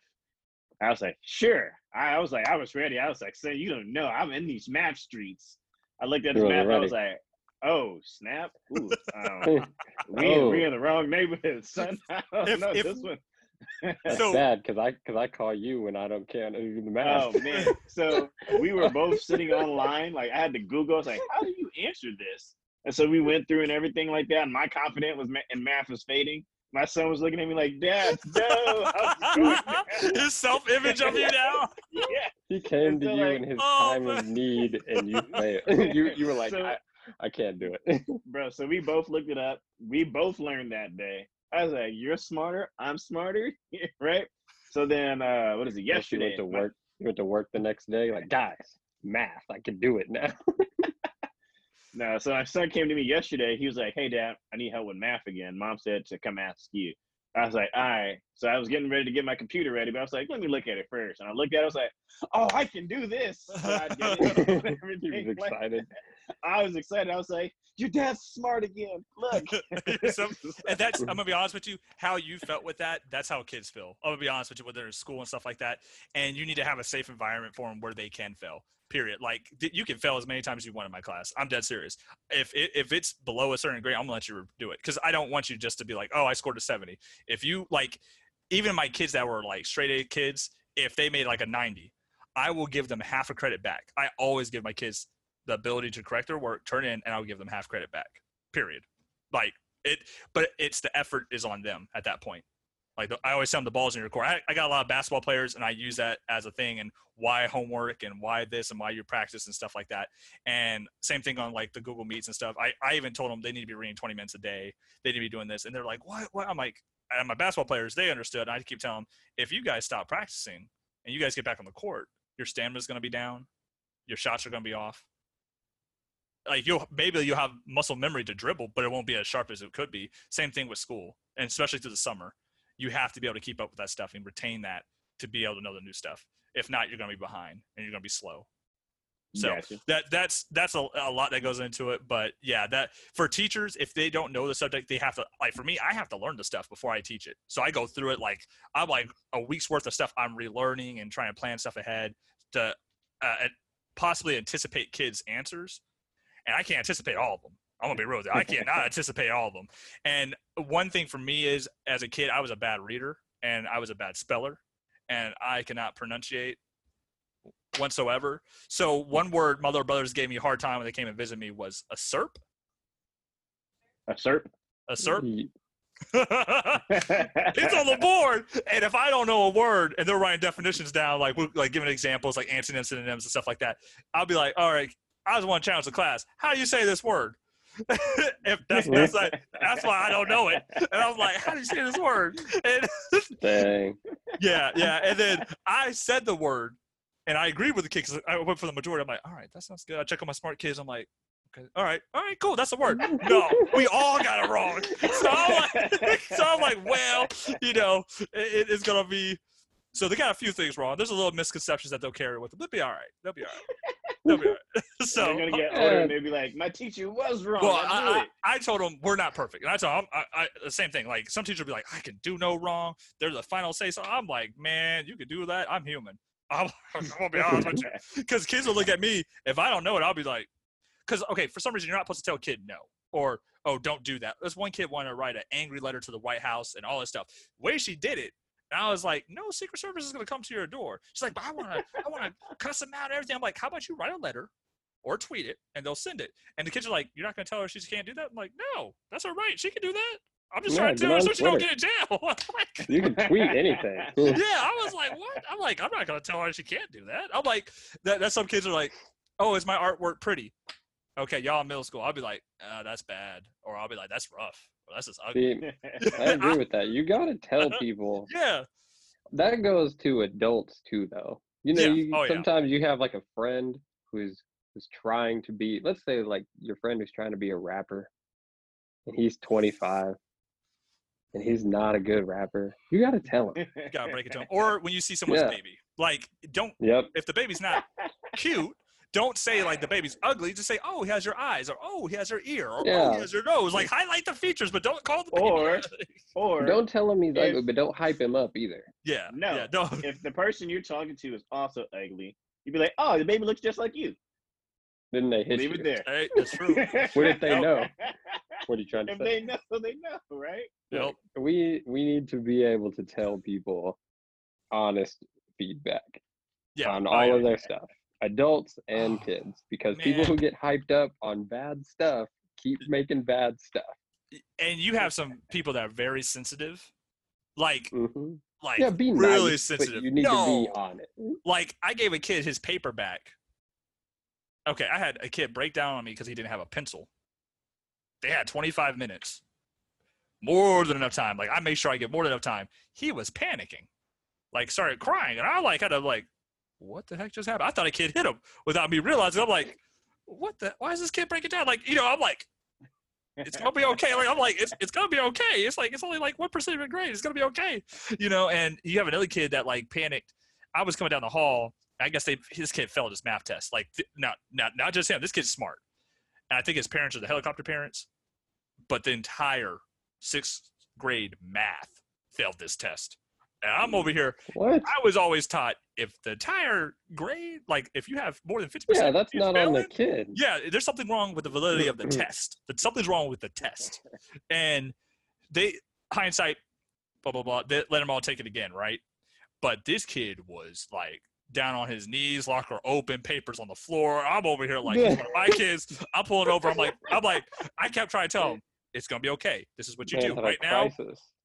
I was like, "Sure." I, I was like, I was ready. I was like, "Son, you don't know. I'm in these math streets." I looked at his You were math. I was like, "Oh snap! Ooh, um, we Oh. we in the wrong neighborhood, son. I don't If- know if- this one." That's So- bad because I because I call you when I don't can't do the math. Oh man! So we were both sitting online. Like I had to Google. I was like, "How do you answer this?" And so we went through and everything like that. And my confidence was ma- in math was fading. My son was looking at me like, "Dad, no." how's it going?" his self-image of you now yeah. he came to you like, in his oh, time of need, and you failed. you you were like, So- I, I can't do it. bro. So we both looked it up. We both learned that day. I was like, "You're smarter. I'm smarter." right. So then, uh, what is it? Yes, you went to work. You went to work the next day. Like, guys, math. I can do it now. No, so my son came to me yesterday. He was like, "Hey, Dad, I need help with math again." Mom said to come ask you. I was like, "All right." So I was getting ready to get my computer ready, but I was like, "Let me look at it first. And I looked at it. I was like, "Oh, I can do this." So I did it. he was excited. I was excited. I was like, "Your dad's smart again. Look." Some- and that's I'm gonna be honest with you. How you felt with that, that's how kids feel. I'm gonna be honest with you, when they're in school and stuff like that. And you need to have a safe environment for them where they can fail. Period. Like th- you can fail as many times as you want in my class. I'm dead serious. If it, if it's below a certain grade, I'm gonna let you do it because I don't want you just to be like, oh, I scored a 70. If you like, even my kids that were like straight A kids, if they made like a 90, I will give them half a credit back. I always give my kids the ability to correct their work, turn in, and I'll give them half credit back. Period. Like it, but it's the effort is on them at that point. Like the, I always tell them the ball's in your court. I, I got a lot of basketball players, and I use that as a thing and why homework and why this and why you practice and stuff like that. And same thing on like the Google Meets and stuff. I, I even told them they need to be reading 20 minutes a day. They need to be doing this, and they're like, "What? What?" I'm like, and my basketball players they understood. And I keep telling them if you guys stop practicing and you guys get back on the court, your stamina is going to be down, your shots are going to be off. Like you'll maybe you'll have muscle memory to dribble, but it won't be as sharp as it could be. Same thing with school, and especially through the summer, you have to be able to keep up with that stuff and retain that to be able to know the new stuff. If not, you're going to be behind and you're going to be slow. So Gotcha. that that's that's a, a lot that goes into it. But yeah, that for teachers, if they don't know the subject, they have to like for me, I have to learn the stuff before I teach it. So I go through it like I'm like a week's worth of stuff I'm relearning and trying to plan stuff ahead to uh, possibly anticipate kids' answers. And I can't anticipate all of them. I'm gonna be real with you. I cannot anticipate all of them. And one thing for me is, as a kid, I was a bad reader and I was a bad speller, and I cannot pronunciate whatsoever. So one word my little brothers gave me a hard time when they came and visited me was a serp. A SERP. A serp. It's on the board, and if I don't know a word and they're writing definitions down, like like giving examples like antonyms, synonyms, and stuff like that, I'll be like, all right, I just want to challenge the class. How do you say this word? if that's that's, like, that's why I don't know it. And I was like, how do you say this word? And Dang. yeah, yeah. And then I said the word, and I agreed with the kid because I went for the majority. I'm like, all right, that sounds good. I check on my smart kids. I'm like, okay, all right, all right, cool. That's the word. No, we all got it wrong. So I'm like, so I'm like well, you know, it, it's gonna be. So they got a few things wrong. There's a little misconceptions that they'll carry with them. They'll be all right. They'll be all right. They'll be all right. so they're gonna get older and they'll be like, "My teacher was wrong." well, I, I. I, told them we're not perfect, and I told them I, I, the same thing. Like some teachers will be like, "I can do no wrong." They're the final say. So I'm like, "Man, you can do that. I'm human." I'm, I'm gonna be honest with you, because kids will look at me if I don't know it. I'll be like, "Because okay, for some reason you're not supposed to tell a kid no, or oh, don't do that." This one kid wanted to write an angry letter to the White House and all this stuff. The way she did it. And I was like, no, Secret Service is gonna come to your door. She's like, but I wanna, I wanna cuss them out and everything. I'm like, how about you write a letter or tweet it and they'll send it. And the kids are like, You're not gonna tell her she can't do that? I'm like, No, that's her right. She can do that. I'm just Yeah, trying to tell her so she don't get in jail. Like, You can tweet anything. yeah, I was like, What? I'm like, I'm not gonna tell her she can't do that. I'm like, that that's some kids are like, Oh, is my artwork pretty? Okay, y'all in middle school. I'll be like, uh, that's bad. Or I'll be like, that's rough. Or that's just ugly. See, I agree with that. You gotta tell people. Yeah. That goes to adults too, though. You know, Yeah. you, Oh, yeah. sometimes you have like a friend who's who's trying to be. Let's say like your friend who's trying to be a rapper, and he's 25, and he's not a good rapper. You gotta tell him. You gotta break it to them. Or when you see someone's Yeah. baby. Like, don't Yep. if the baby's not cute, don't say like the baby's ugly. Just say, "Oh, he has your eyes," or "Oh, he has your ear," or "Oh, he has your nose." Like highlight the features, but don't call the baby. Or- ugly. or Don't tell him he's if- ugly, but don't hype him up either. yeah, No. yeah, no, if the person you're talking to is also ugly, you'd be like, "Oh, the baby looks just like you." Then they hit Leave you. it there. hey, that's true. What if they know? What are you trying to if say? they know, they know, right? Yep. we we need to be able to tell people honest feedback Yeah, on all yeah, of their stuff adults and Oh, kids because people who get hyped up on bad stuff keep making bad stuff and you have some people that are very sensitive, like hmm like yeah be really nice, sensitive. you need no, to be on it like I gave a kid his paper back. Okay, I had a kid break down on me because he didn't have a pencil. They had 25 minutes, more than enough time. Like I made sure I get more than enough time. He was panicking, like started crying, and I like had to like, what the heck just happened? I thought a kid hit him without me realizing. I'm like, what the? Why is this kid breaking down? Like you know, I'm like, it's gonna be okay. Like I'm like, it's it's gonna be okay. It's like it's only like one percent of your grade. It's gonna be okay. You know, and you have another kid that like panicked. I was coming down the hall. I guess they his kid failed his math test. Like th- not not not just him. This kid's smart, and I think his parents are the helicopter parents. But the entire sixth grade math failed this test, and I'm over here. what I was always taught if the tire grade, like if you have more than 50%. yeah that's not on the kid yeah, there's something wrong with the validity of the test. That something's wrong with the test, and they hindsight, blah blah blah. They let them all take it again, right? But this kid was like down on his knees, locker open, papers on the floor. I'm over here like of my kids. I'm pulling over. I'm like, I'm like, I kept trying to tell him it's gonna be okay. This is what you Man do right now.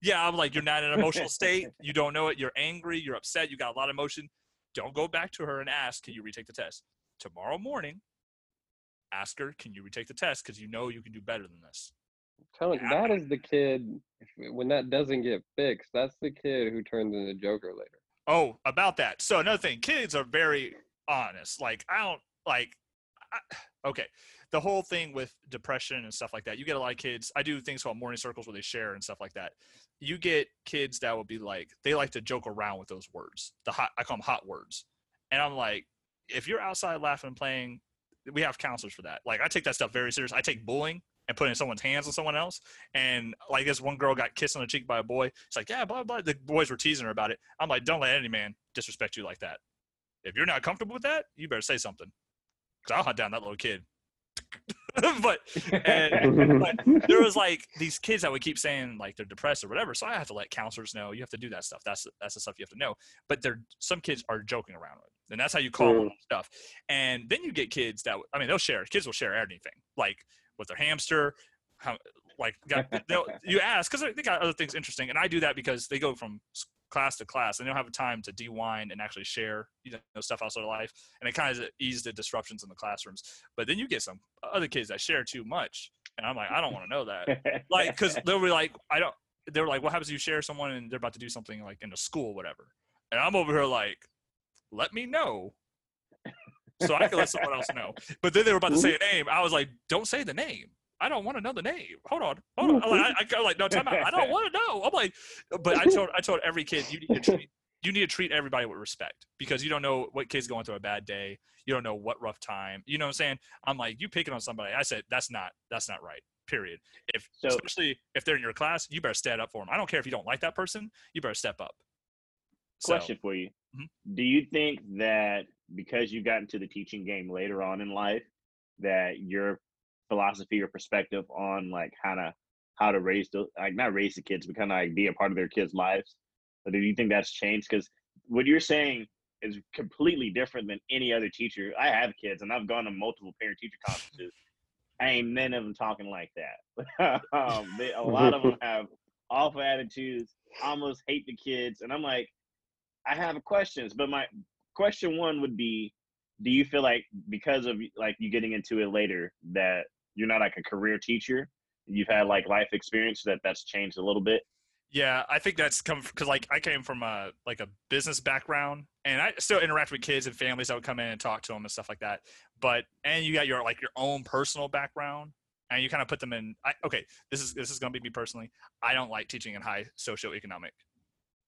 Yeah, I'm like, you're not in an emotional state. You don't know it. You're angry. You're upset. You got a lot of emotion. Don't go back to her and ask, can you retake the test? Tomorrow morning, ask her, can you retake the test? Because you know you can do better than this. telling you, Yeah. that is the kid when that doesn't get fixed that's the kid who turns into a joker later Oh, about that. So another thing, kids are very honest. Like I don't like. I, okay, the whole thing with depression and stuff like that. You get a lot of kids. I do things called morning circles where they share and stuff like that. You get kids that will be like they like to joke around with those words. The hot I call them hot words, and I'm like, if you're outside laughing and playing, we have counselors for that. Like I take that stuff very serious. I take bullying and putting someone's hands on someone else. And like this one girl got kissed on the cheek by a boy. It's like, yeah, blah blah. The boys were teasing her about it. I'm like, don't let any man disrespect you like that. If you're not comfortable with that, you better say something. Cause I'll hunt down that little kid. but and but there was like these kids that would keep saying like they're depressed or whatever. So I have to let counselors know you have to do that stuff. That's that's the stuff you have to know. But they're some kids are joking around with, and that's how you call mm. them stuff. And then you get kids that I mean they'll share. Kids will share anything like with their hamster. How, like got, you ask because they got other things interesting, and I do that because they go from class to class and they don't have time to dewind and actually share you know stuff outside of life and it kind of eased the disruptions in the classrooms. But then you get some other kids that share too much and i'm like i don't want to know that. Like because they'll be like i don't they're like what happens if you share someone and they're about to do something like in a school whatever? And i'm over here like let me know. So i can let someone else know. But then they were about to say a name i was like don't say the name I don't want to know the name. Hold on, hold on. I, I, like no time out. I don't want to know. I'm like, but I told I told every kid you need to treat you need to treat everybody with respect because you don't know what kid's going through a bad day. You don't know what rough time. You know what I'm saying? I'm like, you picking on somebody. I said that's not that's not right. Period. If so, especially if they're in your class, you better stand up for them. I don't care if you don't like that person. You better step up. Question so, for you: mm-hmm. Do you think that because you got into the teaching game later on in life, that your philosophy or perspective on like how to how to raise the like not raise the kids but kind of like be a part of their kids' lives? Or do you think that's changed? Because what you're saying is completely different than any other teacher. I have kids and I've gone to multiple parent teacher conferences. I ain't none of them talking like that. um, they, a lot of them have awful attitudes, almost hate the kids, and I'm like, I have questions, but my question one would be, do you feel like because of like you getting into it later that you're not like a career teacher you've had like life experience that that's changed a little bit? Yeah i think that's come because like i came from a like a business background and i still interact with kids and families that would come in and talk to them and stuff like that but and you got your like your own personal background and you kind of put them in I, okay this is this is going to be me personally i don't like teaching in high socioeconomic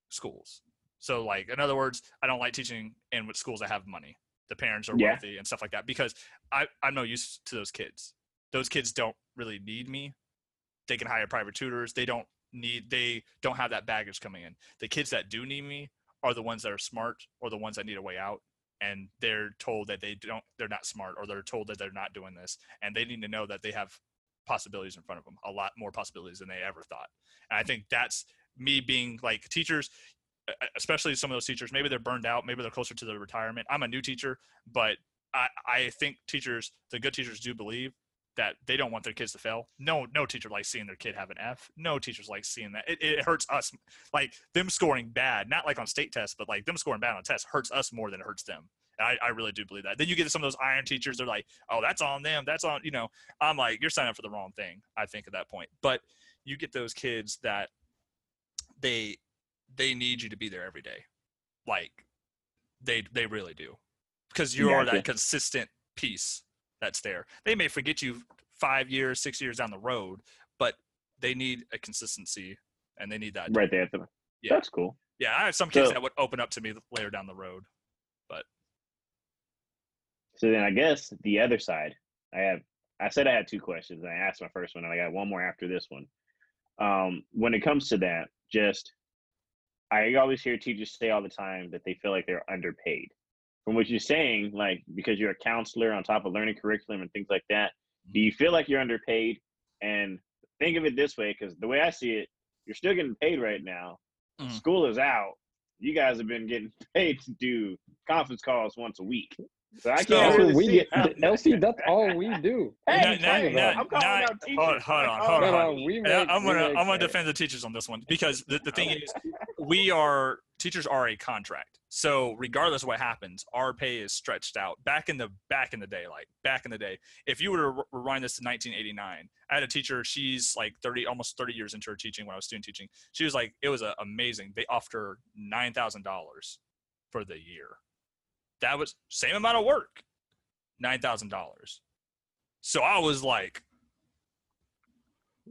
schools. So like in other words i don't like teaching in schools that have money the parents are yeah. wealthy and stuff like that because i i'm no use to those kids those kids don't really need me. They can hire private tutors. They don't need they don't have that baggage coming in. The kids that do need me are the ones that are smart or the ones that need a way out and they're told that they don't they're not smart or they're told that they're not doing this and they need to know that they have possibilities in front of them a lot more possibilities than they ever thought and i think that's me being like teachers especially some of those teachers maybe they're burned out maybe they're closer to the retirement i'm a new teacher but i i think teachers the good teachers do believe that they don't want their kids to fail. No, no teacher likes seeing their kid have an F. No teachers like seeing that. It, it hurts us. Like them scoring bad, not like on state tests, but like them scoring bad on tests hurts us more than it hurts them. I, I really do believe that. Then you get some of those iron teachers. They're like, oh, that's on them. That's on, you know, I'm like, you're signing up for the wrong thing. I think at that point, but you get those kids that they, they need you to be there every day. Like they, they really do because you are that consistent piece that's there. They may forget you five years, six years down the road, but they need a consistency and they need that. Right there. Yeah. That's cool. Yeah, I have some kids so, that would open up to me later down the road, but. So then I guess the other side, I have. I said I had two questions, and I asked my first one, and I got one more after this one. Um, when it comes to that, just I always hear teachers say all the time that they feel like they're underpaid from what you're saying, like because you're a counselor on top of learning curriculum and things like that, do you feel like you're underpaid? And think of it this way, because the way I see it, you're still getting paid right now. Mm. School is out. You guys have been getting paid to do conference calls once a week. So I can't really we get, LC, that's all we do. Hey, I'm calling out teachers. Hold, hold on, hold on. No, no, we make, I'm gonna I'm gonna defend the teachers on this one because the, the thing is, we are teachers are a contract. So regardless of what happens, our pay is stretched out. Back in the back in the day, like back in the day, if you were to rewind this to 1989, I had a teacher. She's like 30, almost 30 years into her teaching when I was student teaching. She was like, it was a, amazing. They offered her nine thousand dollars for the year. That was same amount of work, nine thousand dollars. So I was like,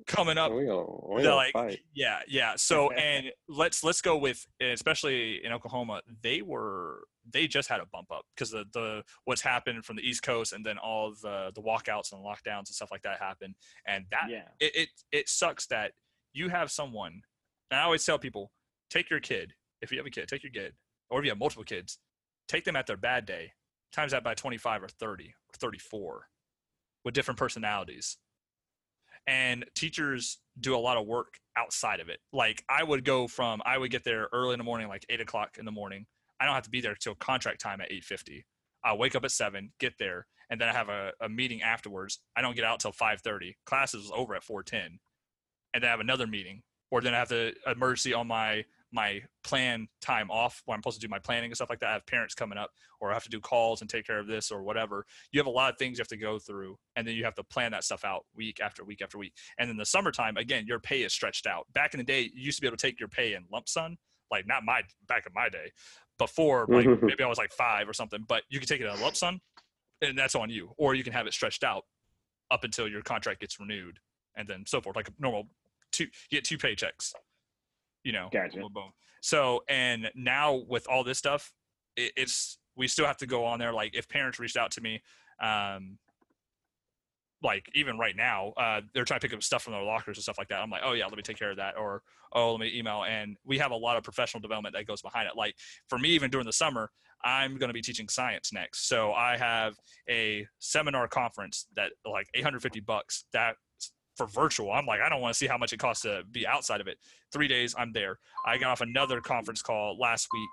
coming up we we like fight. yeah yeah. So and let's let's go with especially in oklahoma they were they just had a bump up because the the what's happened from the east coast and then all the the walkouts and lockdowns and stuff like that happened and that yeah. it, it it sucks that you have someone and i always tell people take your kid. If you have a kid take your kid. Or if you have multiple kids take them at their bad day times that by 25 or 30 or 34 with different personalities and teachers do a lot of work outside of it. Like i would go from i would get there early in the morning like 8 o'clock in the morning. I don't have to be there till contract time at 8.50 i wake up at 7 get there and then i have a, a meeting afterwards. I don't get out till 5.30 classes over at 4.10 and then i have another meeting or then i have the emergency on my my plan time off when I'm supposed to do my planning and stuff like that. I have parents coming up or I have to do calls and take care of this or whatever. You have a lot of things you have to go through and then you have to plan that stuff out week after week after week. And in the summertime, again, your pay is stretched out. Back in the day, you used to be able to take your pay in lump sum, like not my back in my day. Before, like maybe I was like five or something, but you can take it in a lump sum and that's on you. Or you can have it stretched out up until your contract gets renewed and then so forth, like a normal two you get two paychecks you know Gotcha. boom, boom. so and now with all this stuff it, it's we still have to go on there like if parents reached out to me um like even right now uh they're trying to pick up stuff from their lockers and stuff like that i'm like oh yeah let me take care of that or oh let me email and we have a lot of professional development that goes behind it like for me even during the summer i'm going to be teaching science next so i have a seminar conference that like 850 bucks that for virtual. I'm like, I don't want to see how much it costs to be outside of it. Three days, I'm there. I got off another conference call last week,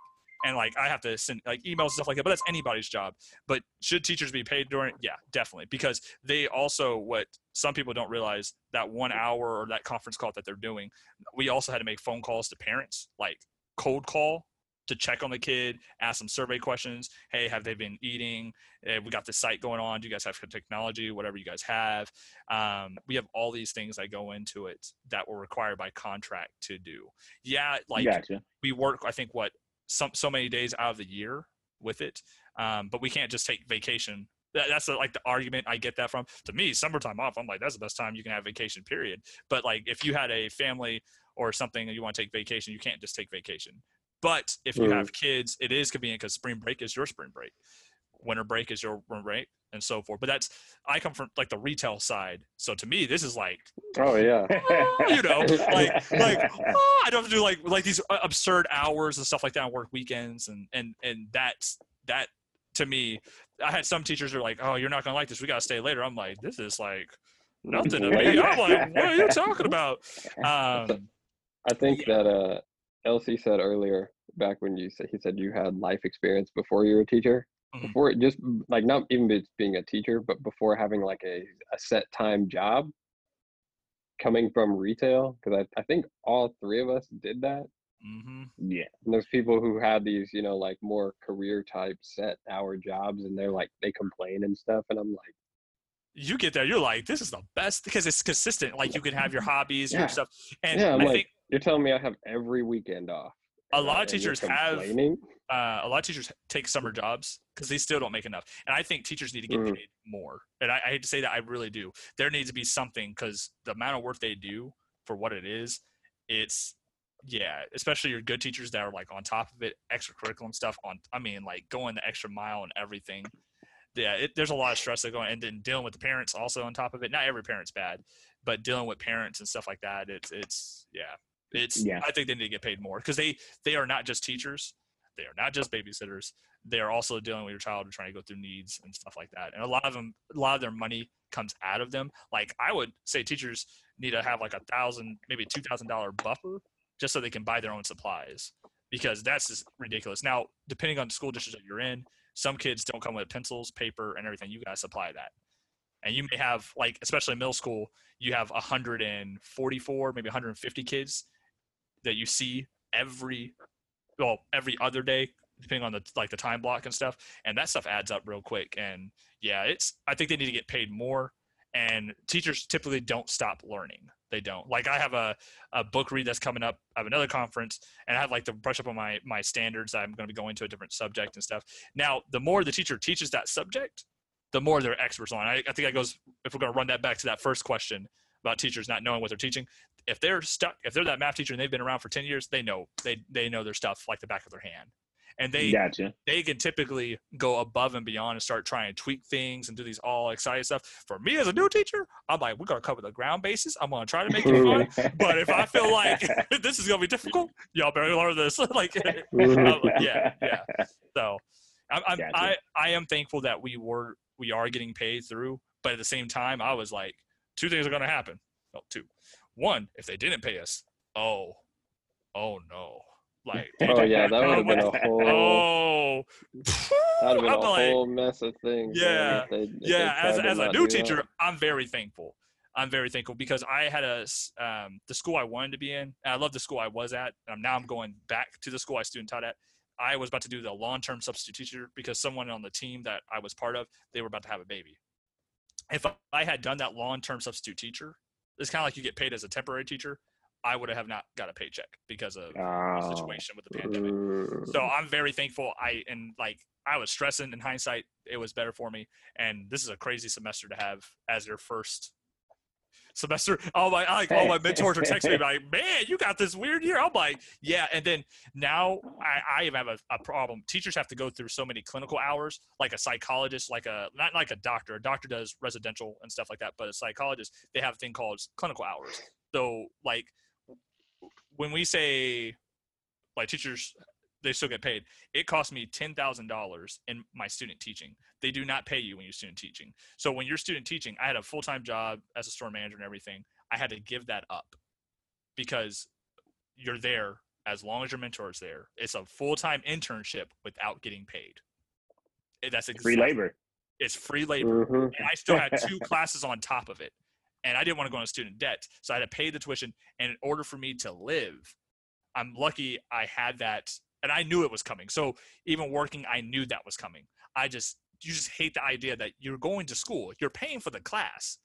and like I have to send like emails and stuff like that. But that's anybody's job. But should teachers be paid during? Yeah, definitely, because they also what some people don't realize that one hour or that conference call that they're doing, we also had to make phone calls to parents, like cold call to check on the kid, ask them survey questions. Hey, have they been eating? Eh, we got the site going on. Do you guys have technology? Whatever you guys have. Um, we have all these things that go into it that were required by contract to do. Yeah, like gotcha. we work, I think, what some so many days out of the year with it, um, but we can't just take vacation. That, that's the, like the argument I get that from. To me, summertime off, I'm like, that's the best time you can have vacation. Period. But like, if you had a family or something and you want to take vacation, you can't just take vacation. But if you Mhm. have kids, it is convenient because spring break is your spring break, winter break is your winter break, and so forth. But that's I come from like the retail side, so to me, this is like Oh yeah. you know, like like oh, I don't have to do like like these uh, absurd hours and stuff like that, and work weekends, and and and that's that to me. I had some teachers who are like, "Oh, you're not gonna like this. We gotta stay later." I'm like, "This is like nothing to me." I'm like, "What are you talking about?" Um, I think that uh Elsie said earlier back when you said he said you had life experience before you were a teacher. Mhm. Before just like not even be- being a teacher, but before having like a, a set time job coming from retail, because I, I think all three of us did that. mhm. yeah. And there's people who had these, you know, like more career type set hour jobs and they're like they complain and stuff. And I'm like, you get there, you're like, this is the best because it's consistent. Like you can have your hobbies, your stuff, and yeah, I'm I like, think you're telling me I have every weekend off. A lot of teachers have- uh, a lot of teachers take summer jobs because they still don't make enough. And I think teachers need to get Mhm. paid more. And I, I hate to say that, I really do. There needs to be something because the amount of work they do for what it is, it's yeah, especially your good teachers that are like on top of it, extracurriculum stuff on. I mean, like going the extra mile and everything. Yeah, it, there's a lot of stress that going, and then dealing with the parents also on top of it. Not every parent's bad, but dealing with parents and stuff like that, it's it's yeah, it's. Yeah. I think they need to get paid more because they they are not just teachers they are not just babysitters. They are also dealing with your child and trying to go through needs and stuff like that. And a lot of them, a lot of their money comes out of them. Like I would say, teachers need to have like a thousand, maybe two thousand dollar buffer just so they can buy their own supplies because that's just ridiculous. Now, depending on the school district that you're in, some kids don't come with pencils, paper, and everything. You gotta supply that. And you may have like, especially in middle school, you have 144, maybe 150 kids that you see every well every other day depending on the like the time block and stuff and that stuff adds up real quick and yeah it's i think they need to get paid more and teachers typically don't stop learning. They don't. Like i have a, a book read that's coming up i have another conference and i have like to brush up on my my standards i'm going to be going to a different subject and stuff. Now the more the teacher teaches that subject the more they're experts on. I, I think that goes if we're going to run that back to that first question about teachers not knowing what they're teaching if they're stuck if they're that math teacher and they've been around for 10 years they know they they know their stuff like the back of their hand. And they gotcha. they can typically go above and beyond and start trying to tweak things and do these all exciting stuff. For me as a new teacher i'm like we're going to cover the ground bases. I'm going to try to make it fun. But if i feel like this is going to be difficult y'all better learn this. Like yeah yeah. So I'm, I'm, Gotcha. i i am thankful that we were we are getting paid through but at the same time i was like two things are going to happen. Well two one if they didn't pay us oh oh no like Oh yeah, that would have been a whole oh that'd have been I'm a like, whole mess of things. Yeah, they- yeah as, as a new do that. teacher i'm very thankful I'm very thankful because I had a um, the school I wanted to be in. And I love the school I was at. Um, now I'm going back to the school I student taught at. I was about to do the long-term substitute teacher because someone on the team that I was part of, they were about to have a baby. If I had done that long-term substitute teacher, it's kind of like you get paid as a temporary teacher. I would have not got a paycheck because of the Oh, situation with the pandemic. So I'm very thankful. I and like I was stressing in hindsight, it was better for me. And this is a crazy semester to have as your first semester. All my like all my mentors are texting me like, "Man, you got this weird year." I'm like, "Yeah." And then now I, I even have a, a problem. Teachers have to go through so many clinical hours, like a psychologist, like a not like a doctor. A doctor does residential and stuff like that, but a psychologist they have a thing called clinical hours. So like when we say like teachers they still get paid. It cost me ten thousand dollars in my student teaching. They do not pay you when you're student teaching. So when you're student teaching, I had a full time job as a store manager and everything. I had to give that up because you're there as long as your mentor is there. It's a full time internship without getting paid. Eh, That's free labor. It's free labor Mhm. and I still had two classes on top of it. And I didn't want to go into student debt. So I had to pay the tuition. And in order for me to live, I'm lucky I had that. And I knew it was coming. So even working, I knew that was coming. I just, you just hate the idea that you're going to school, you're paying for the class.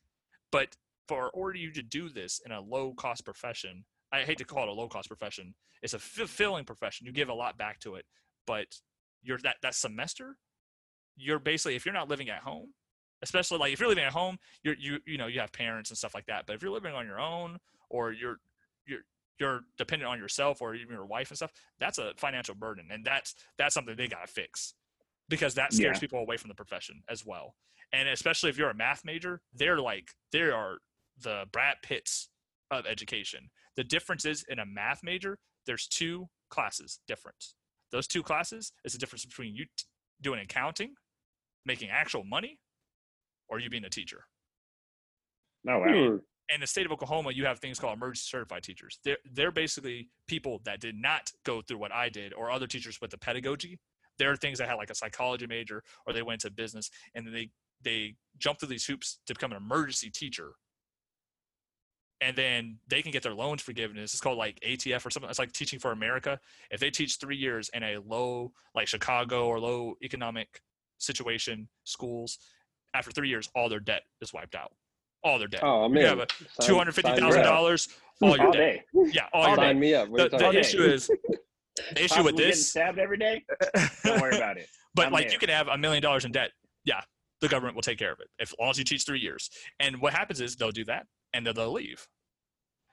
But for order you to do this in a low cost profession, I hate to call it a low cost profession, it's a fulfilling profession. You give a lot back to it. But you're that, that semester, you're basically, if you're not living at home, especially like if you're living at home you're you you know you have parents and stuff like that but if you're living on your own or you're you're you're dependent on yourself or even your wife and stuff that's a financial burden and that's that's something they got to fix because that scares Yeah. people away from the profession as well and especially if you're a math major they're like they are the brad pitts of education the difference is in a math major there's two classes difference those two classes is the difference between you t- doing accounting making actual money or you being a teacher. Oh hmm. wow. In the state of Oklahoma, you have things called emergency certified teachers. They're they're basically people that did not go through what I did, or other teachers with the pedagogy. There are things that had like a psychology major, or they went to business, and then they they jump through these hoops to become an emergency teacher. And then they can get their loans forgiveness. It's called like ATF or something. It's like Teaching for America. If they teach three years in a low, like Chicago or low economic situation, schools, after three years, all their debt is wiped out. All their debt. Oh, I'm You in. have a Sign- Two hundred fifty sign me thousand up. dollars, all your All debt. day. Yeah, all your day. debt. Sign me up. What The, are you the issue is the issue Possible with getting this, stabbed every day. Don't worry about it. but I'm like there. you can have a million dollars in debt. Yeah, the government will take care of it if as long as you teach three years. And what happens is they'll do that and then they'll leave.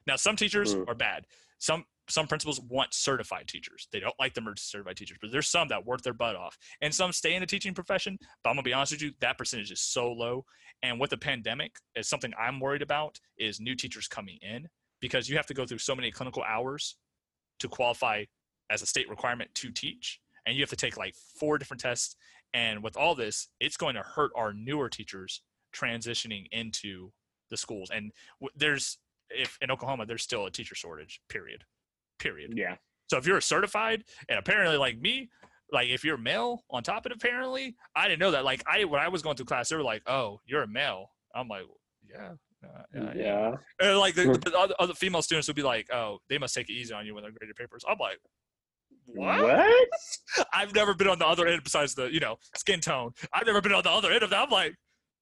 Now some teachers Hmm. are bad. Some some principals want certified teachers. They don't like the emergency certified teachers, but there's some that work their butt off. And some stay in the teaching profession. But I'm gonna be honest with you, that percentage is so low. And with the pandemic, is something I'm worried about is new teachers coming in because you have to go through so many clinical hours to qualify as a state requirement to teach. And you have to take like four different tests. And with all this, it's going to hurt our newer teachers transitioning into the schools. And there's, if in Oklahoma, there's still a teacher shortage, period. Period. Yeah. So if you're certified, and apparently like me, like if you're male on top of it, apparently, I didn't know that. Like I, when I was going through class, they were like, "Oh, you're a male." I'm like, "Yeah, uh, yeah, yeah." Yeah. And like the, the other, other female students would be like, "Oh, they must take it easy on you when they're grading papers." I'm like, "What?" What? I've never been on the other end besides the you know skin tone. I've never been on the other end of that. I'm like,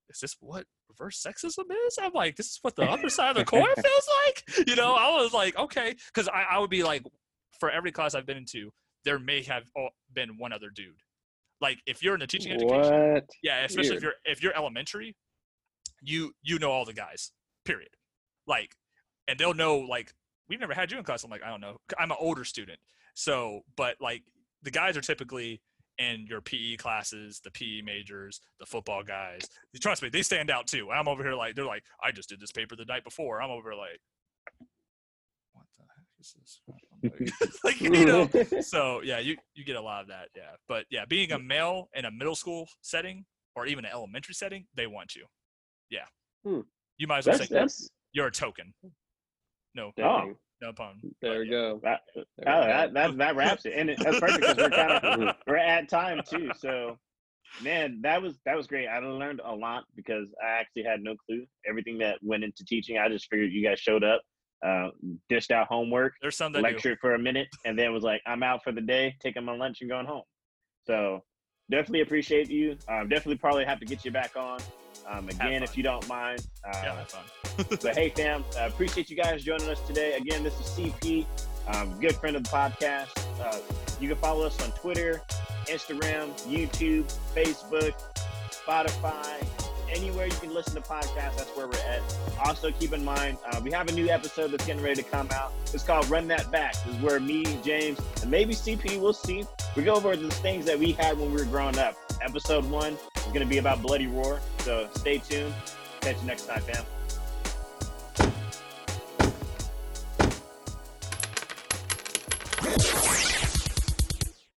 is this what reverse sexism is? I'm like, this is what the other side of the coin feels like. You know, I was like, okay, because I, I would be like, for every class I've been into, there may have been one other dude. Like if you're in the teaching education, yeah, especially if you're if you're elementary, you you know all the guys. Period. Like, and they'll know like we've never had you in class. I'm like, I don't know. I'm an older student, so but like the guys are typically in your PE classes, the PE majors, the football guys. Trust me, they stand out too. I'm over here like they're like, I just did this paper the night before. I'm over here like, what the heck is this? Like, you know, so yeah, you you get a lot of that, yeah. But yeah, being a male in a middle school setting or even an elementary setting, they want you. Yeah. Hmm. You might as well That's say that's you're a token. No, Dang. No pun. There we go. that. There Oh, we that, go. that that wraps it, and it, that's perfect because we're kind of we're at time too. So man, that was that was great. I learned a lot because I actually had no clue everything that went into teaching. I just figured you guys showed up, uh, dished out homework, There's some that lectured for a minute, and then was like, "I'm out for the day, taking my lunch and going home." So definitely appreciate you. Um, definitely probably have to get you back on um, again if you don't mind. Uh. Yeah, fun. but hey, fam, uh, appreciate you guys joining us today. Again, this is CP, um, good friend of the podcast. Uh, you can follow us on Twitter, Instagram, YouTube, Facebook, Spotify, anywhere you can listen to podcasts. That's where we're at. Also, keep in mind uh, we have a new episode that's getting ready to come out. It's called "Run That Back." This is where me, James, and maybe CP, we'll see. We go over the things that we had when we were growing up. Episode one is going to be about Bloody Roar. So stay tuned. Catch you next time, fam.